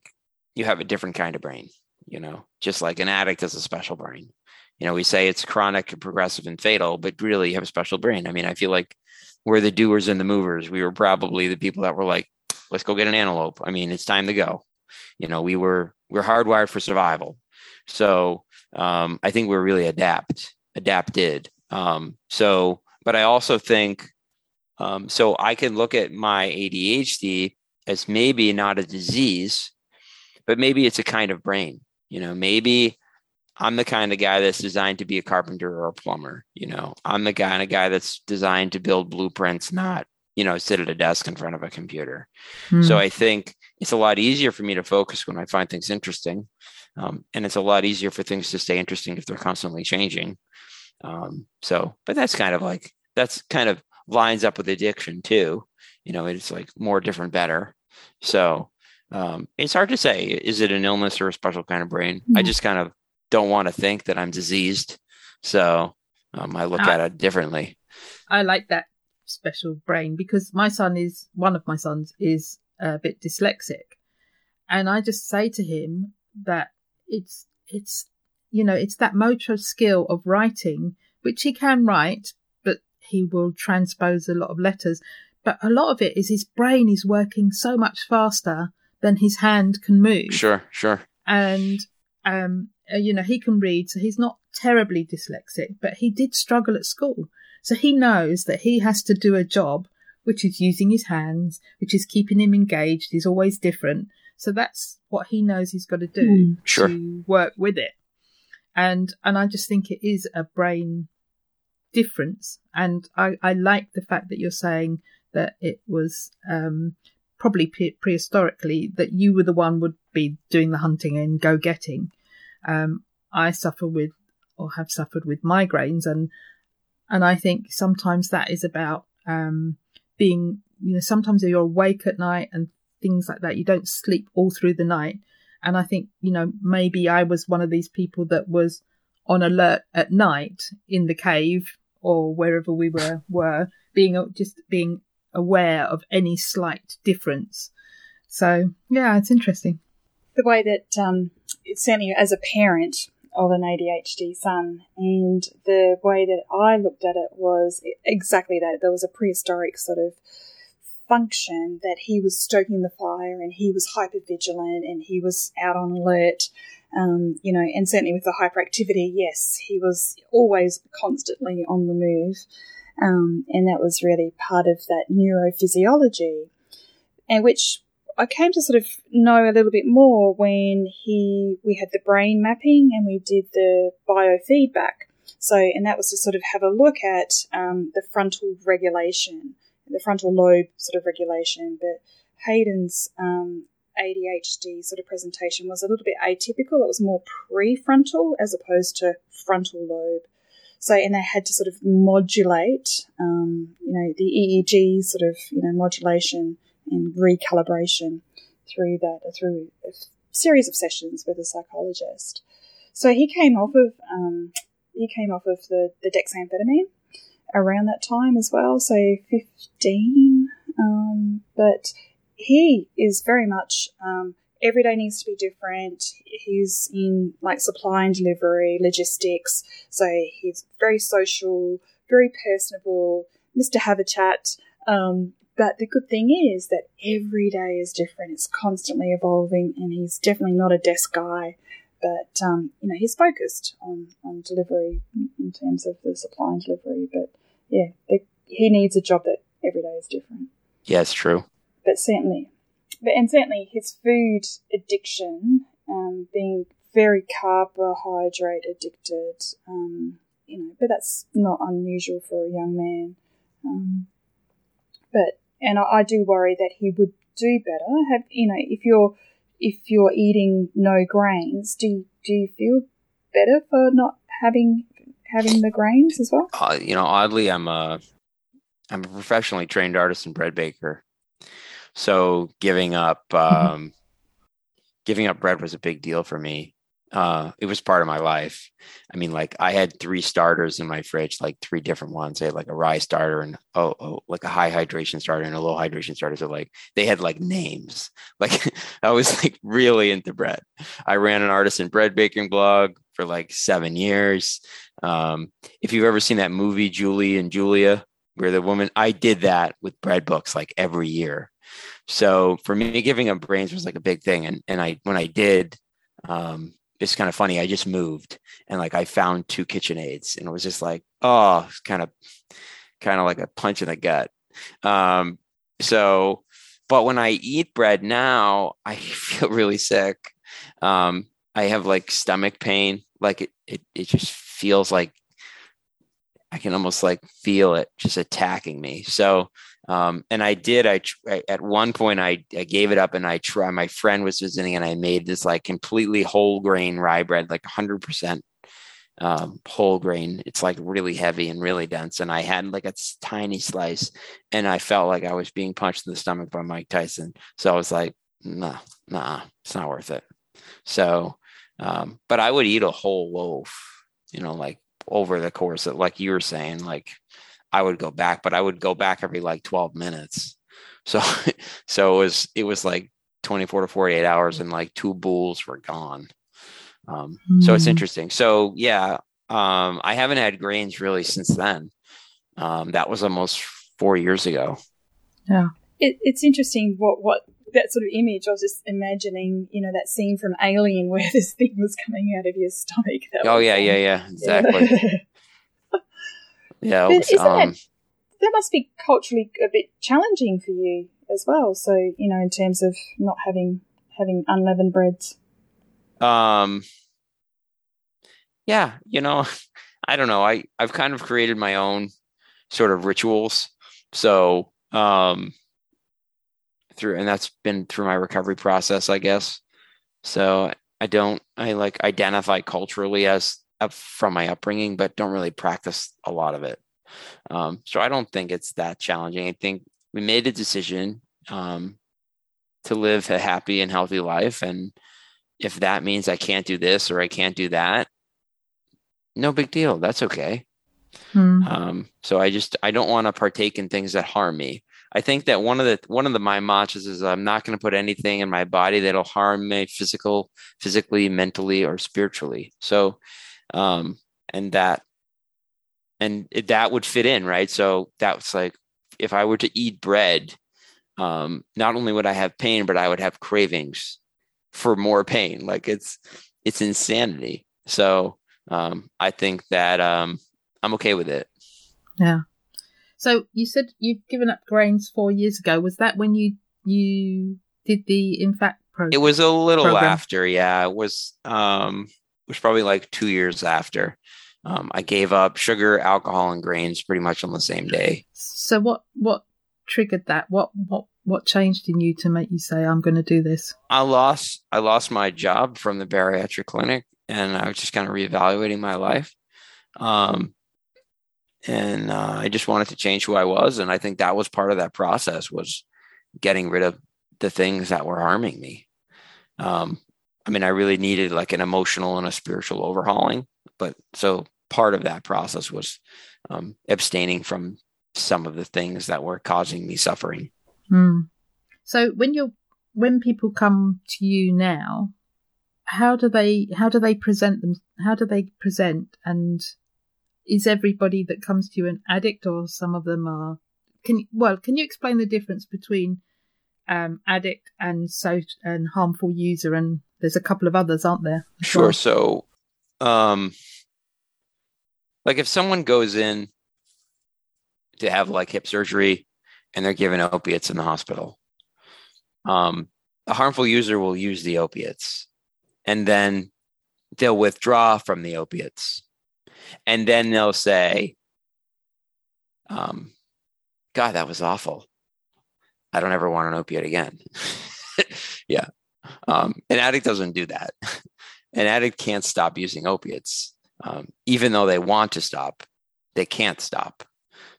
you have a different kind of brain, you know, just like an addict has a special brain. You know, we say it's chronic, progressive, and fatal, but really you have a special brain. I mean, I feel like we're the doers and the movers. We were probably the people that were like, let's go get an antelope. I mean, it's time to go. You know, we were we're hardwired for survival. So um, I think we're really adapt adapted. Um, so, but I also think um, so I can look at my ADHD as maybe not a disease, but maybe it's a kind of brain. You know, maybe I'm the kind of guy that's designed to be a carpenter or a plumber. You know, I'm the kind of guy that's designed to build blueprints, not, you know, sit at a desk in front of a computer. Hmm. So I think it's a lot easier for me to focus when I find things interesting. Um, and it's a lot easier for things to stay interesting if they're constantly changing. Um, so, but that's kind of like, that's kind of lines up with addiction too. You know, it's like more different, better. So um, it's hard to say. Is it an illness or a special kind of brain? Mm-hmm. I just kind of don't want to think that I'm diseased. So um, I look I, at it differently. I like that special brain because my son is one of my sons is a bit dyslexic, and I just say to him that it's it's you know it's that motor skill of writing which he can write, he will transpose a lot of letters. But a lot of it is his brain is working so much faster than his hand can move. Sure, sure. And um, uh, you know, he can read, so he's not terribly dyslexic, but he did struggle at school. So he knows that he has to do a job which is using his hands, which is keeping him engaged. He's always different. So that's what he knows he's got to do mm, sure. to work with it. And and I just think it is a brain difference. And I, I like the fact that you're saying that it was um, probably pre- prehistorically that you were the one would be doing the hunting and go getting um, I suffer with or have suffered with migraines, and and I think sometimes that is about um, being, you know, sometimes you're awake at night and things like that. You don't sleep all through the night, and I think you know maybe I was one of these people that was on alert at night in the cave or wherever we were were being just being aware of any slight difference. So yeah, it's interesting the way that um, certainly as a parent of an ADHD son, and the way that I looked at it was exactly that. There was a prehistoric sort of function that he was stoking the fire and he was hyper vigilant and he was out on alert. Um, you know, and certainly with the hyperactivity, yes, he was always constantly on the move. Um, and that was really part of that neurophysiology, and which I came to sort of know a little bit more when he we had the brain mapping and we did the biofeedback. So, and that was to sort of have a look at um, the frontal regulation, the frontal lobe sort of regulation. But Hayden's um, ADHD sort of presentation was a little bit atypical. It was more prefrontal as opposed to frontal lobe. So, and they had to sort of modulate, um, you know, the EEG sort of, you know, modulation and recalibration through that through a series of sessions with a psychologist. So he came off of um, he came off of the the dexamphetamine around that time as well, so fifteen. Um, but he is very much um, every day needs to be different. He's in like supply and delivery, logistics, so he's very social, very personable, Mr. Have a Chat. Um, but the good thing is that every day is different. It's constantly evolving, and he's definitely not a desk guy. But um, you know, he's focused on on delivery in terms of the supply and delivery. But yeah, he needs a job that every day is different. Yeah, it's true. But certainly, but and certainly his food addiction, um, being very carbohydrate addicted, um, you know, but that's not unusual for a young man. Um, but and I, I, do worry that he would do better. Have you know, if you're if you're eating no grains, do do you feel better for not having having the grains as well? Uh, you know, oddly, I'm a I'm a professionally trained artisan bread baker, so giving up mm-hmm. um, giving up bread was a big deal for me. Uh it was part of my life. I mean like i had three starters in my fridge like three different ones. I had like a rye starter and oh, oh like a high hydration starter and a low hydration starter. So like they had like names. (laughs) Like i was like really into bread. I ran an artisan bread baking blog for like seven years. Um if you've ever seen that movie julie and julia where the woman i did that with bread books like every year so for me giving up brains was like a big thing and and i when i did um it's kind of funny. I just moved and like I found two KitchenAids and it was just like, oh, kind of kind of like a punch in the gut. Um, so but when I eat bread now, I (laughs) feel really sick. Um, I have like stomach pain. Like it, it, it just feels like I can almost like feel it just attacking me. So um, and I did. I, I, at one point I, I gave it up, and I try. My friend was visiting, and I made this like completely whole grain rye bread, like 100 percent um, whole grain. It's like really heavy and really dense. And I had like a tiny slice, and I felt like I was being punched in the stomach by Mike Tyson. So I was like, nah, nah, it's not worth it. So, um, but I would eat a whole loaf, you know, like over the course of, like you were saying, like I would go back, but I would go back every like 12 minutes. So, (laughs) so it was, it was like 24 to 48 hours and like two bulls were gone. Um, mm. So it's hmm. interesting. So yeah, um, I haven't had grains really since then. Um, that was almost four years ago. Yeah. It, it's interesting what, what that sort of image. I was just imagining, you know, that scene from Alien where (laughs) this thing was coming out of your stomach. oh yeah, yeah, yeah, exactly. (laughs) Yeah. Was, isn't um, that that must be culturally a bit challenging for you as well? So you know, in terms of not having having unleavened breads. Um. Yeah, you know, (laughs) I don't know. I I've kind of created my own sort of rituals. So um through and that's been through my recovery process, I guess. So I don't I like identify culturally as from my upbringing, but don't really practice a lot of it. Um, so I don't think it's that challenging. I think we made a decision um, to live a happy and healthy life. And if that means I can't do this or I can't do that, no big deal. That's okay. Hmm. Um, so I just I don't want to partake in things that harm me. I think that one of the one of the my mantras is I'm not going to put anything in my body that'll harm me physical, physically, mentally, or spiritually. So um, and that and it, that would fit in right? So that's like if i were to eat bread um, not only would i have pain but i would have cravings for more pain. Like it's it's insanity. So um, i think that um, i'm okay with it. Yeah. So you said you've given up grains four years ago. Was that when you you did the in fact program it was a little program? after yeah. It was um was probably like two years after. Um, I gave up sugar, alcohol, and grains pretty much on the same day. So what what triggered that? What what what changed in you to make you say I'm going to do this? I lost I lost my job from the bariatric clinic, and I was just kind of reevaluating my life. Um, and uh, I just wanted to change who I was, and I think that was part of that process was getting rid of the things that were harming me. Um, I mean, I really needed like an emotional and a spiritual overhauling. But so part of that process was um, abstaining from some of the things that were causing me suffering. Mm. So when you're when people come to you now, how do they how do they present them? How do they present? And is everybody that comes to you an addict, or some of them are? Can well, can you explain the difference between um, addict and so and harmful user? And there's a couple of others, aren't there? Sure. Well? So, um, like if someone goes in to have like hip surgery and they're given opiates in the hospital, um, a harmful user will use the opiates and then they'll withdraw from the opiates. And then they'll say, um, God, that was awful. I don't ever want an opiate again. (laughs) yeah. Um, an addict doesn't do that. (laughs) An addict can't stop using opiates. Um, even though they want to stop they can't stop.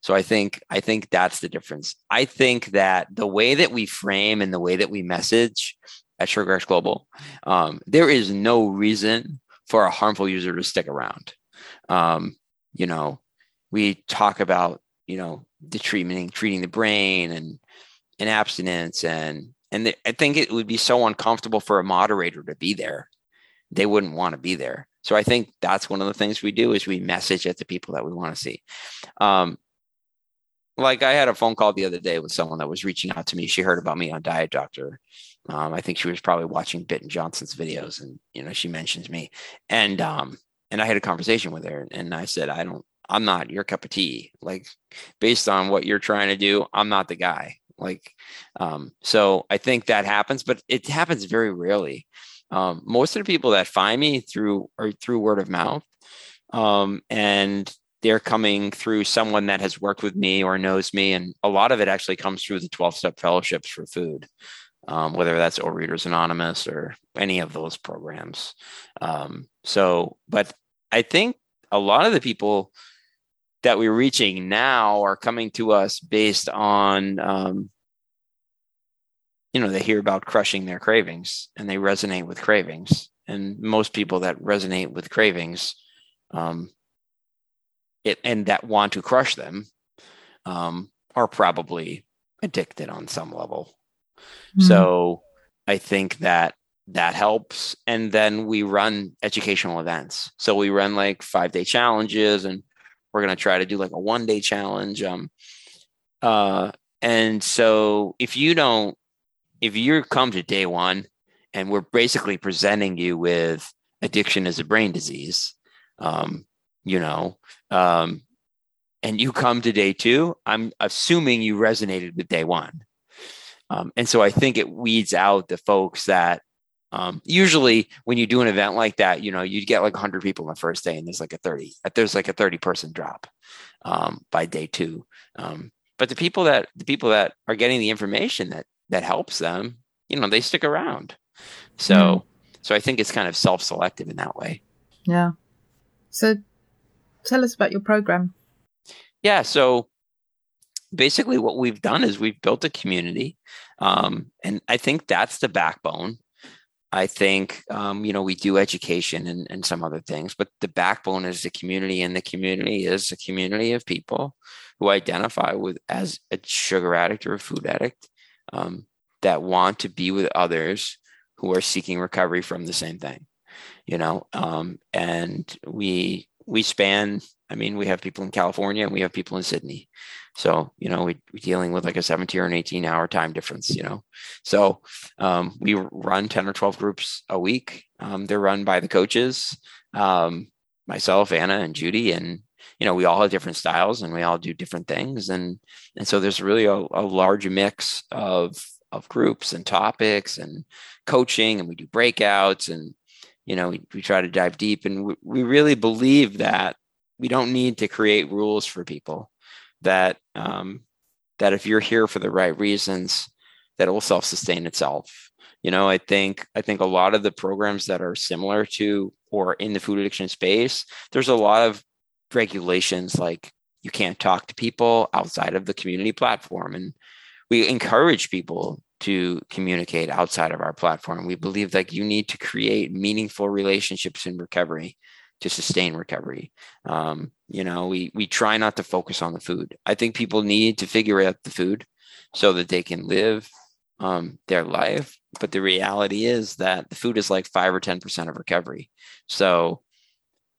So i think i think that's the difference. I think that the way that we frame and the way that we message at sugar global um, there is no reason for a harmful user to stick around. Um, you know we talk about you know the treatment treating the brain and and abstinence and and i think it would be so uncomfortable for a moderator to be there they wouldn't want to be there so I think that's one of the things we do is we message at the people that we want to see. Um, like I had a phone call the other day with someone that was reaching out to me. She heard about me on Diet Doctor. Um, I think she was probably watching Bitten Jonsson's videos, and you know she mentions me, and um, and I had a conversation with her, and I said, I don't, I'm not your cup of tea. Like based on what you're trying to do, I'm not the guy. Like, um, so I think that happens, but it happens very rarely. Um, most of the people that find me through are through word of mouth, um, and they're coming through someone that has worked with me or knows me, and a lot of it actually comes through the twelve step fellowships for food, um, whether that's Overeaters Anonymous or any of those programs. Um, so, but I think a lot of the people that we're reaching now are coming to us based on um, you know they hear about crushing their cravings and they resonate with cravings. And most people that resonate with cravings um, it, and that want to crush them um, are probably addicted on some level. Mm-hmm. so i think that that helps. And then we run educational events. So we run like five day challenges and we're going to try to do like a one day challenge um uh and so if you don't if you come to day one and we're basically presenting you with addiction as a brain disease, um, you know, um, and you come to day two, I'm assuming you resonated with day one. Um, and so I think it weeds out the folks that um, usually when you do an event like that, you know, you'd get like 100 people on the first day and there's like a 30, there's like a 30 person drop um, by day two. Um, but the people that the people that are getting the information that that helps them, you know, they stick around. So, mm. so I think it's kind of self-selective in that way. Yeah. So, tell us about your program. Yeah. So, basically, what we've done is we've built a community, um, and I think that's the backbone. I think um, you know we do education and, and some other things, but the backbone is the community, and the community is a community of people who identify with as a sugar addict or a food addict, um, that want to be with others who are seeking recovery from the same thing you know? Um, and we we span i mean we have people in california and we have people in sydney so you know we, are dealing with like a 17 or an 18 hour time difference you know? So um, we run 10 or 12 groups a week. Um, they're run by the coaches um, myself anna and judy and you know we all have different styles and we all do different things. And and so there's really a, a large mix of of groups and topics and coaching and we do breakouts and you know we, we try to dive deep. And we, we really believe that we don't need to create rules for people that um, that if you're here for the right reasons that it will self-sustain itself. You know i think i think a lot of the programs that are similar to or in the food addiction space there's a lot of regulations like you can't talk to people outside of the community platform. And we encourage people to communicate outside of our platform. We believe that you need to create meaningful relationships in recovery to sustain recovery. Um, you know, we we try not to focus on the food. I think people need to figure out the food so that they can live um, their life. But the reality is that the food is like five or ten percent of recovery. So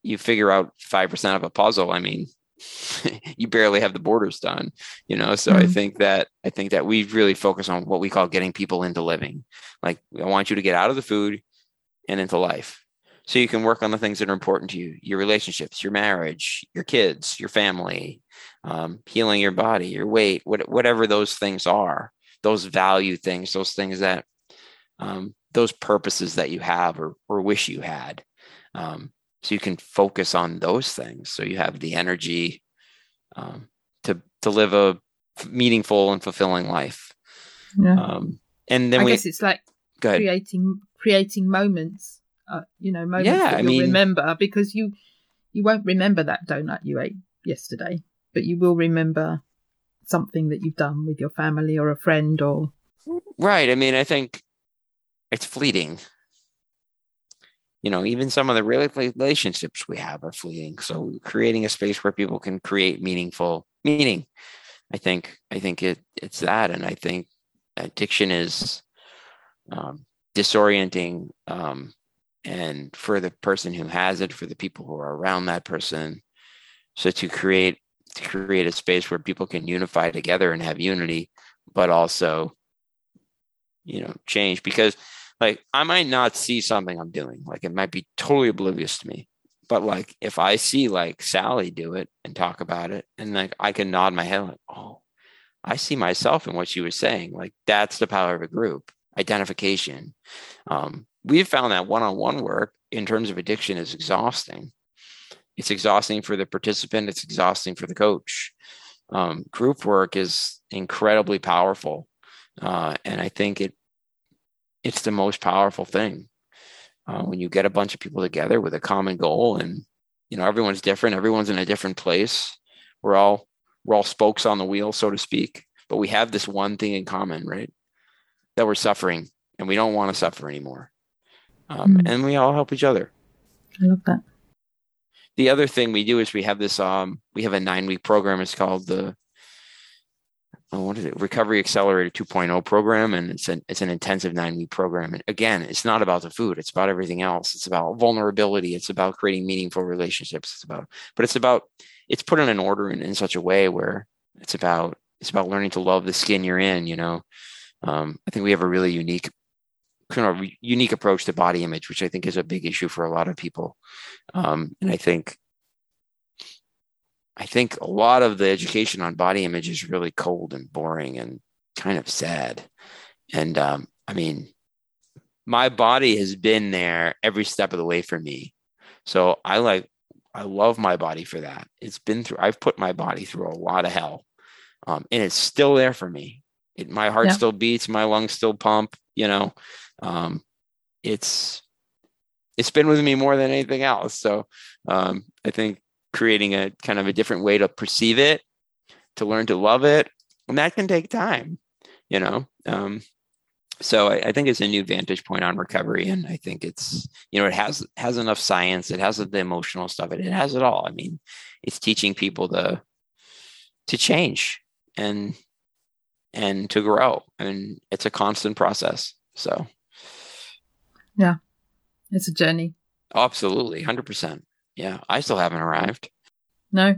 you figure out five percent of a puzzle. I mean, (laughs) you barely have the borders done you know so mm-hmm. i think that i think that we really focus on what we call getting people into living like i want you to get out of the food and into life so you can work on the things that are important to you your relationships your marriage your kids your family um, healing your body your weight what, whatever those things are those value things those things that um, those purposes that you have or, or wish you had. Um, so you can focus on those things. So you have the energy um, to to live a meaningful and fulfilling life. Yeah. um, and then I we guess it's like creating creating moments uh, you know moments yeah, that you'll mean, remember because you you won't remember that donut you ate yesterday but you will remember something that you've done with your family or a friend or right i mean i think it's fleeting you know, even some of the relationships we have are fleeting. So creating a space where people can create meaningful meaning. I think I think it it's that, and I think addiction is um, disorienting, um, and for the person who has it, for the people who are around that person. So to create to create a space where people can unify together and have unity, but also, you know, change because like I might not see something I'm doing. Like it might be totally oblivious to me. But like if I see like Sally do it and talk about it, and like I can nod my head like, oh, I see myself in what she was saying. Like that's the power of a group identification. Um, we've found that one-on-one work in terms of addiction is exhausting. It's exhausting for the participant. It's exhausting for the coach. Um, group work is incredibly powerful, uh, and I think it it's the most powerful thing uh, when you get a bunch of people together with a common goal and you know everyone's different everyone's in a different place we're all we're all spokes on the wheel so to speak but we have this one thing in common right that we're suffering and we don't want to suffer anymore um, mm. and we all help each other i love that the other thing we do is we have this um, we have a nine week program it's called the oh, what is it? Recovery Accelerator 2.0 program, and it's an it's an intensive nine week program. And again, it's not about the food; it's about everything else. It's about vulnerability. It's about creating meaningful relationships. It's about, but it's about it's put in an order in, in such a way where it's about it's about learning to love the skin you're in. You know, um, I think we have a really unique kind of unique approach to body image, which I think is a big issue for a lot of people. Um, and I think I think a lot of the education on body image is really cold and boring and kind of sad. And um, I mean, my body has been there every step of the way for me. So I like, I love my body for that. It's been through, I've put my body through a lot of hell. Um, and it's still there for me. It, my heart yeah. still beats, my lungs still pump, you know. Um, it's, it's been with me more than anything else. So um, I think creating a kind of a different way to perceive it, to learn to love it. And that can take time, you know. Um, so I, I, think it's a new vantage point on recovery, and I think it's you know it has has enough science, it has the emotional stuff, it, it has it all. I mean, it's teaching people to to change and and to grow, and it's a constant process. So, yeah, it's a journey. Absolutely, hundred percent. Yeah, I still haven't arrived. No.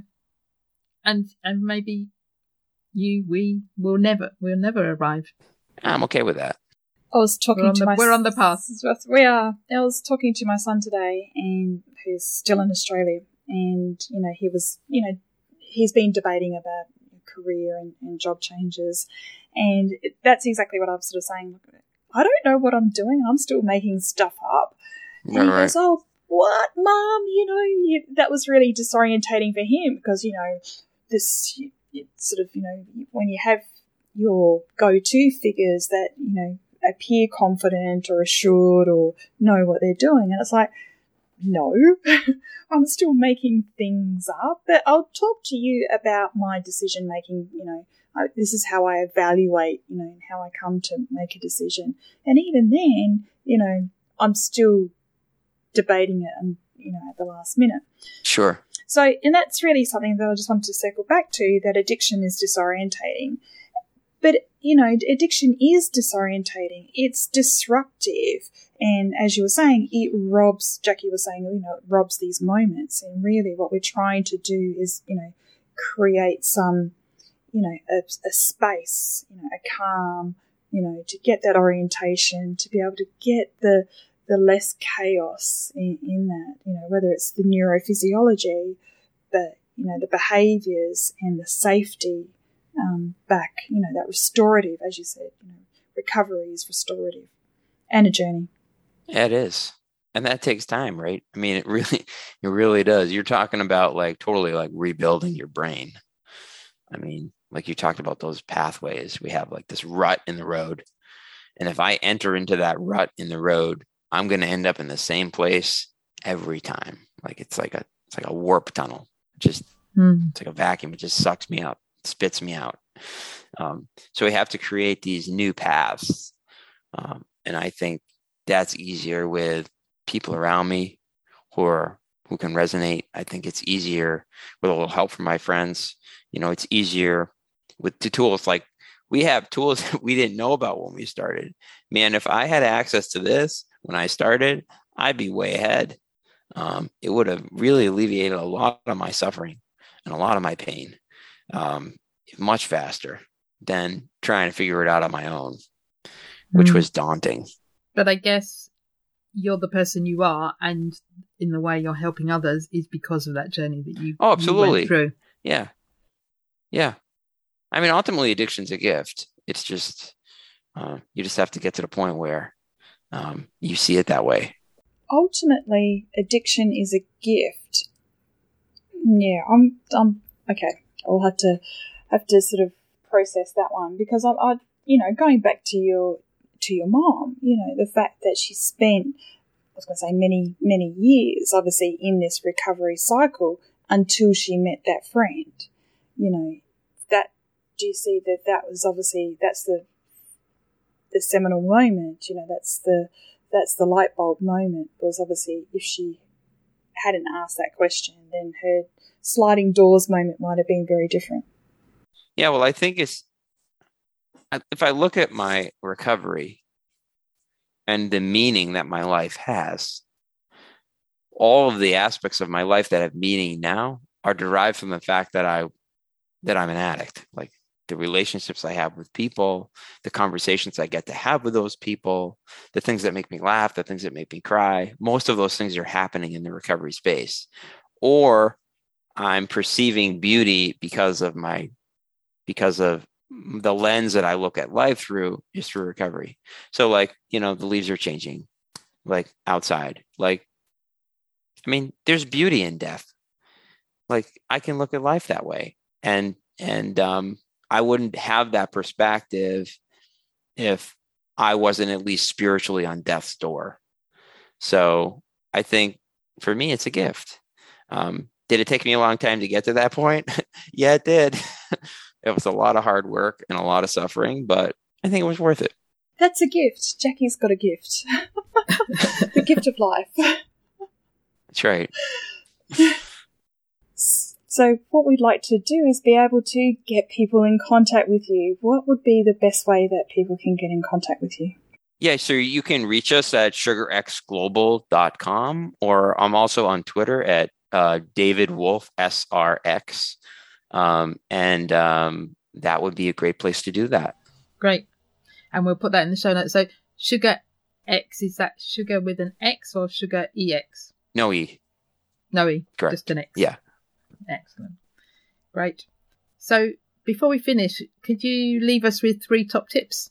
And and maybe you we will never we'll never arrive. I'm okay with that. I was talking we're to the, my we're on the path. We are. I was talking to my son today, and who's still in Australia, and you know he was, you know, he's been debating about career and, and job changes, and it, that's exactly what I'm sort of saying. I don't know what I'm doing. I'm still making stuff up. And right, he goes, "Oh, what, mom? You know, you, that was really disorientating for him because, you know, this sort of, you know, when you have your go to figures that, you know, appear confident or assured or know what they're doing. And it's like, no, (laughs) I'm still making things up, but I'll talk to you about my decision making. You know, I, this is how I evaluate, you know, and how I come to make a decision. And even then, you know, I'm still debating it and, you know, at the last minute. Sure. So, and that's really something that I just wanted to circle back to that addiction is disorientating. But, you know, addiction is disorientating. It's disruptive. And as you were saying, it robs, Jackie was saying, you know, it robs these moments. And really what we're trying to do is, you know, create some, you know, a, a space, you know, a calm, you know, to get that orientation, to be able to get the, the less chaos in, in that, you know, whether it's the neurophysiology, but, you know, the behaviors and the safety um, back, you know, that restorative, as you said, you know, recovery is restorative and a journey. It is. And that takes time, right? I mean, it really, (laughs) it really does. You're talking about like totally like rebuilding your brain. I mean, like you talked about those pathways. We have like this rut in the road. And if I enter into that rut in the road, I'm going to end up in the same place every time. Like it's like a, it's like a warp tunnel. Just, mm. it's like a vacuum. It just sucks me up spits me out. Um, so we have to create these new paths. Um, and I think that's easier with people around me who are who can resonate. I think it's easier with a little help from my friends. You know, it's easier with the tools like we have tools that (laughs) we didn't know about when we started. Man, if I had access to this when I started, I'd be way ahead. Um, it would have really alleviated a lot of my suffering and a lot of my pain um, much faster than trying to figure it out on my own, which mm. was daunting. But I guess you're the person you are, and in the way you're helping others is because of that journey that you oh absolutely you through. Yeah, yeah. I mean, ultimately, addiction's a gift. It's just uh, you just have to get to the point where um, you see it that way. Ultimately, addiction is a gift. Yeah, I'm. I'm okay. I'll have to have to sort of process that one because I, I, you know, going back to your to your mom, you know, the fact that she spent, I was going to say many many years, obviously in this recovery cycle until she met that friend, you know, that do you see that that was obviously that's the the seminal moment, you know, that's the that's the light bulb moment was obviously if she hadn't asked that question, then her sliding doors moment might have been very different. Yeah, well, I think it's if I look at my recovery and the meaning that my life has, all of the aspects of my life that have meaning now are derived from the fact that I that I'm an addict. Like the relationships I have with people, the conversations I get to have with those people, the things that make me laugh, the things that make me cry. Most of those things are happening in the recovery space. Or I'm perceiving beauty because of my because of the lens that I look at life through is through recovery. So like, you know, the leaves are changing like outside. Like I mean, there's beauty in death. Like I can look at life that way. And and um I wouldn't have that perspective if I wasn't at least spiritually on death's door. So I think for me it's a gift. Um, did it take me a long time to get to that point? (laughs) yeah, it did. (laughs) it was a lot of hard work and a lot of suffering, but I think it was worth it. That's a gift. Jackie's got a gift. (laughs) the gift of life. That's right. So, what we'd like to do is be able to get people in contact with you. What would be the best way that people can get in contact with you? Yeah, so you can reach us at sugarxglobal.com, or I'm also on Twitter at uh, David Wolf SRX, um, and um, that would be a great place to do that. Great, and we'll put that in the show notes. So sugar X is that sugar with an X or sugar EX? No E. No E. Correct. Just an X. Yeah. Excellent. Great. So before we finish, could you leave us with three top tips?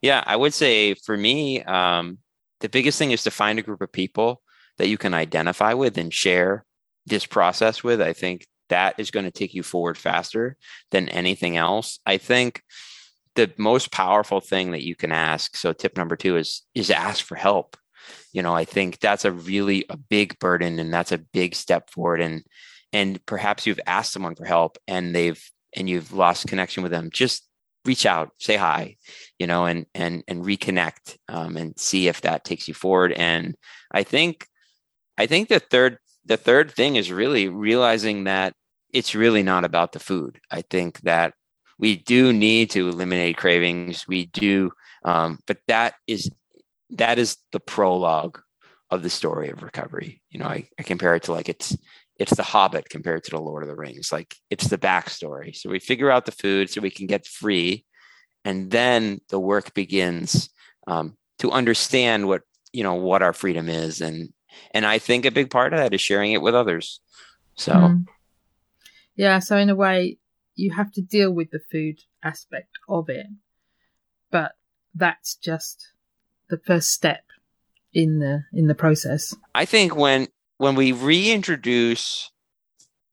Yeah, I would say for me, um, the biggest thing is to find a group of people that you can identify with and share this process with. I think that is going to take you forward faster than anything else. I think the most powerful thing that you can ask. So tip number two is is ask for help. you know i think that's a really a big burden and that's a big step forward and and perhaps you've asked someone for help and they've and you've lost connection with them just reach out say hi you know and and and reconnect um, and see if that takes you forward and i think i think the third the third thing is really realizing that it's really not about the food. I think that we do need to eliminate cravings. We do um, but that is that is the prologue of the story of recovery. You know I, I compare it to like it's it's the hobbit compared to the lord of the rings. Like it's the backstory. So we figure out the food so we can get free and then the work begins um, to understand what you know what our freedom is and and i think a big part of that is sharing it with others so mm. yeah so in a way you have to deal with the food aspect of it but that's just the first step in the in the process i think when when we reintroduce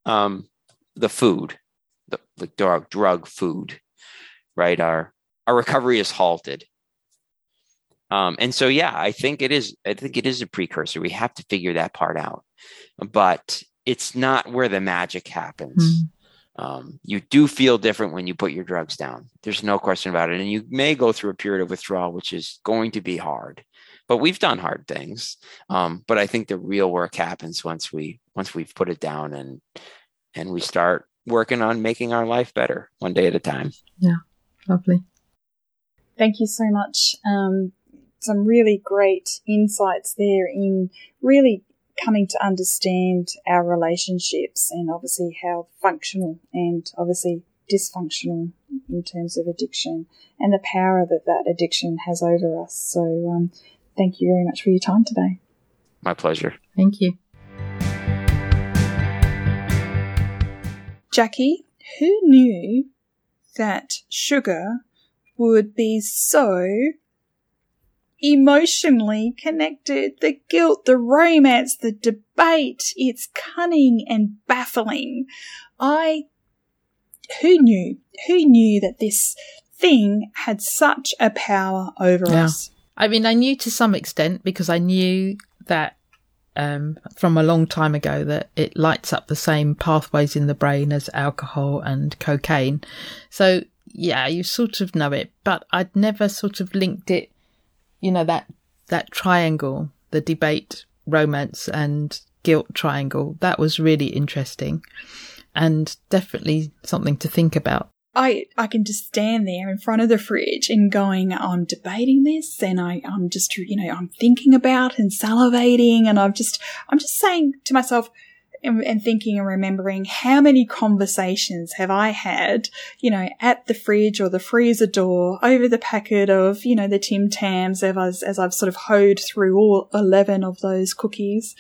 um, the food, the, the drug, drug food, right? Our our recovery is halted. Um, and so, yeah, I think it is. I think it is a precursor. We have to figure that part out, but it's not where the magic happens. Mm. Um, you do feel different when you put your drugs down. There's no question about it, and you may go through a period of withdrawal, which is going to be hard but we've done hard things. Um, but I think the real work happens once we once we've put it down and and we start working on making our life better one day at a time. Yeah, lovely. Thank you so much. Um, some really great insights there in really coming to understand our relationships and obviously how functional and obviously dysfunctional in terms of addiction and the power that that addiction has over us. So, um, thank you very much for your time today. My pleasure. Thank you. Jackie, who knew that sugar would be so emotionally connected? The guilt, the romance, the debate, it's cunning and baffling. I, who knew? Who knew that this thing had such a power over yeah. us? I mean, I knew to some extent because I knew that um, from a long time ago that it lights up the same pathways in the brain as alcohol and cocaine. So yeah, you sort of know it, but I'd never sort of linked it, you know, that, that triangle, the debate, romance and guilt triangle. That was really interesting and definitely something to think about. I, I can just stand there in front of the fridge and going, I'm debating this and I, I'm just, you know, I'm thinking about and salivating and I'm just, I'm just saying to myself and, and thinking and remembering how many conversations have I had, you know, at the fridge or the freezer door over the packet of, you know, the Tim Tams as, as I've sort of hoed through all 11 of those cookies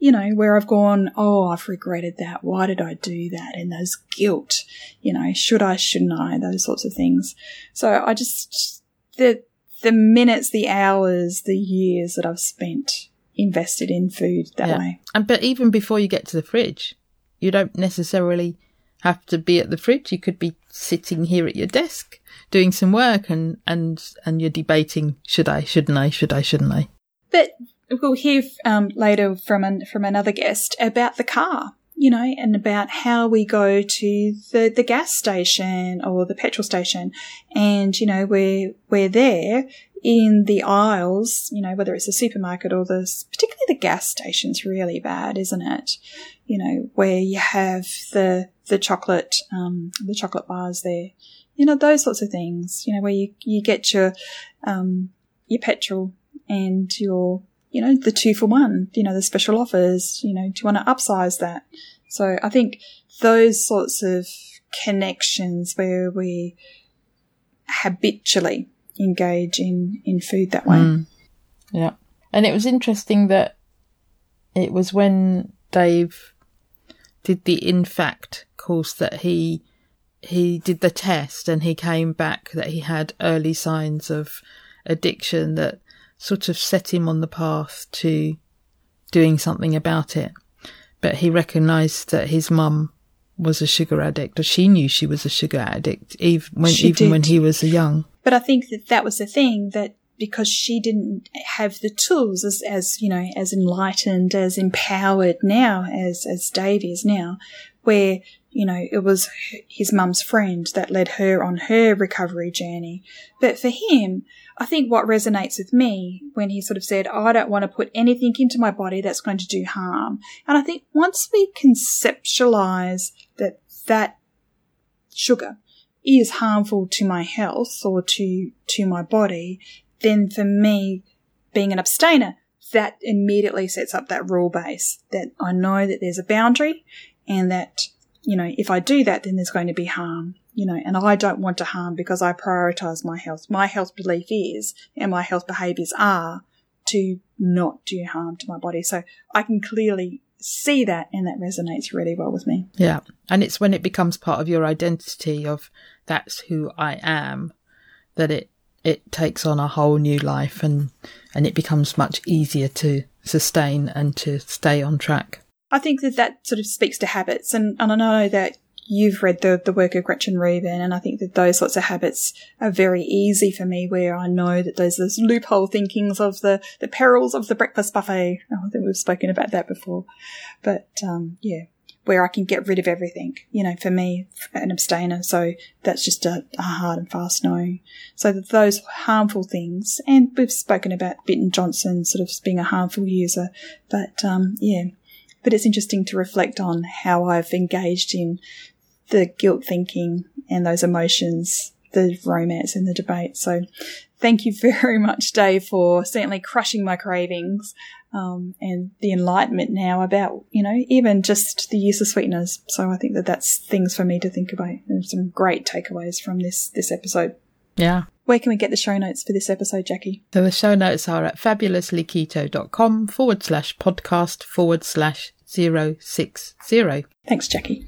you know, where I've gone, oh, I've regretted that. Why did I do that? And those guilt, you know, should I, shouldn't I? Those sorts of things. So I just, the, the minutes, the hours, the years that I've spent invested in food that yeah. way. And, but even before you get to the fridge, you don't necessarily have to be at the fridge. You could be sitting here at your desk doing some work and, and, and you're debating, should I, shouldn't I, should I, shouldn't I? But we'll hear um, later from an, from another guest about the car, you know, and about how we go to the, the gas station or the petrol station, and you know we're we're there in the aisles, you know, whether it's a supermarket or the particularly the gas station's really bad, isn't it? You know, where you have the the chocolate um, the chocolate bars there, you know, those sorts of things. You know, where you you get your um, your petrol and your you know, the two for one, you know, the special offers, you know, do you want to upsize that? So I think those sorts of connections where we habitually engage in, in food that way. Mm. Yeah. And it was interesting that it was when Dave did the in fact course that he he did the test and he came back that he had early signs of addiction that sort of set him on the path to doing something about it. But he recognised that his mum was a sugar addict, or she knew she was a sugar addict, even when even when he was young. But I think that that was the thing that because she didn't have the tools as, as you know, as enlightened, as empowered now as, as Dave is now, where, you know, it was his mum's friend that led her on her recovery journey. But for him, I think what resonates with me when he sort of said, I don't want to put anything into my body that's going to do harm. And I think once we conceptualize that that sugar is harmful to my health or to, to my body, then for me, being an abstainer, that immediately sets up that rule base that I know that there's a boundary and that, you know, if I do that, then there's going to be harm, you know, and I don't want to harm because I prioritize my health. My health belief is and my health behaviors are to not do harm to my body. So I can clearly see that and that resonates really well with me. Yeah. And it's when it becomes part of your identity of that's who I am that it it takes on a whole new life and and it becomes much easier to sustain and to stay on track. I think that that sort of speaks to habits and, and I know that you've read the, the work of Gretchen Rubin, and I think that those sorts of habits are very easy for me where I know that there's those loophole thinkings of the, the perils of the breakfast buffet. Oh, I think we've spoken about that before. But, um, yeah, where I can get rid of everything, you know, for me, an abstainer. So that's just a, a hard and fast no. So those harmful things, and we've spoken about Bitten Jonsson sort of being a harmful user, but, um, yeah, but it's interesting to reflect on how I've engaged in the guilt thinking and those emotions, the romance and the debate. So thank you (laughs) very much, Dave, for certainly crushing my cravings. Um, and the enlightenment now about, you know, even just the use of sweeteners. So I think that that's things for me to think about. There's some great takeaways from this, this episode. Yeah. Where can we get the show notes for this episode, Jackie? So the show notes are at fabulouslyketo.com forward slash podcast forward slash zero six zero. Thanks, Jackie.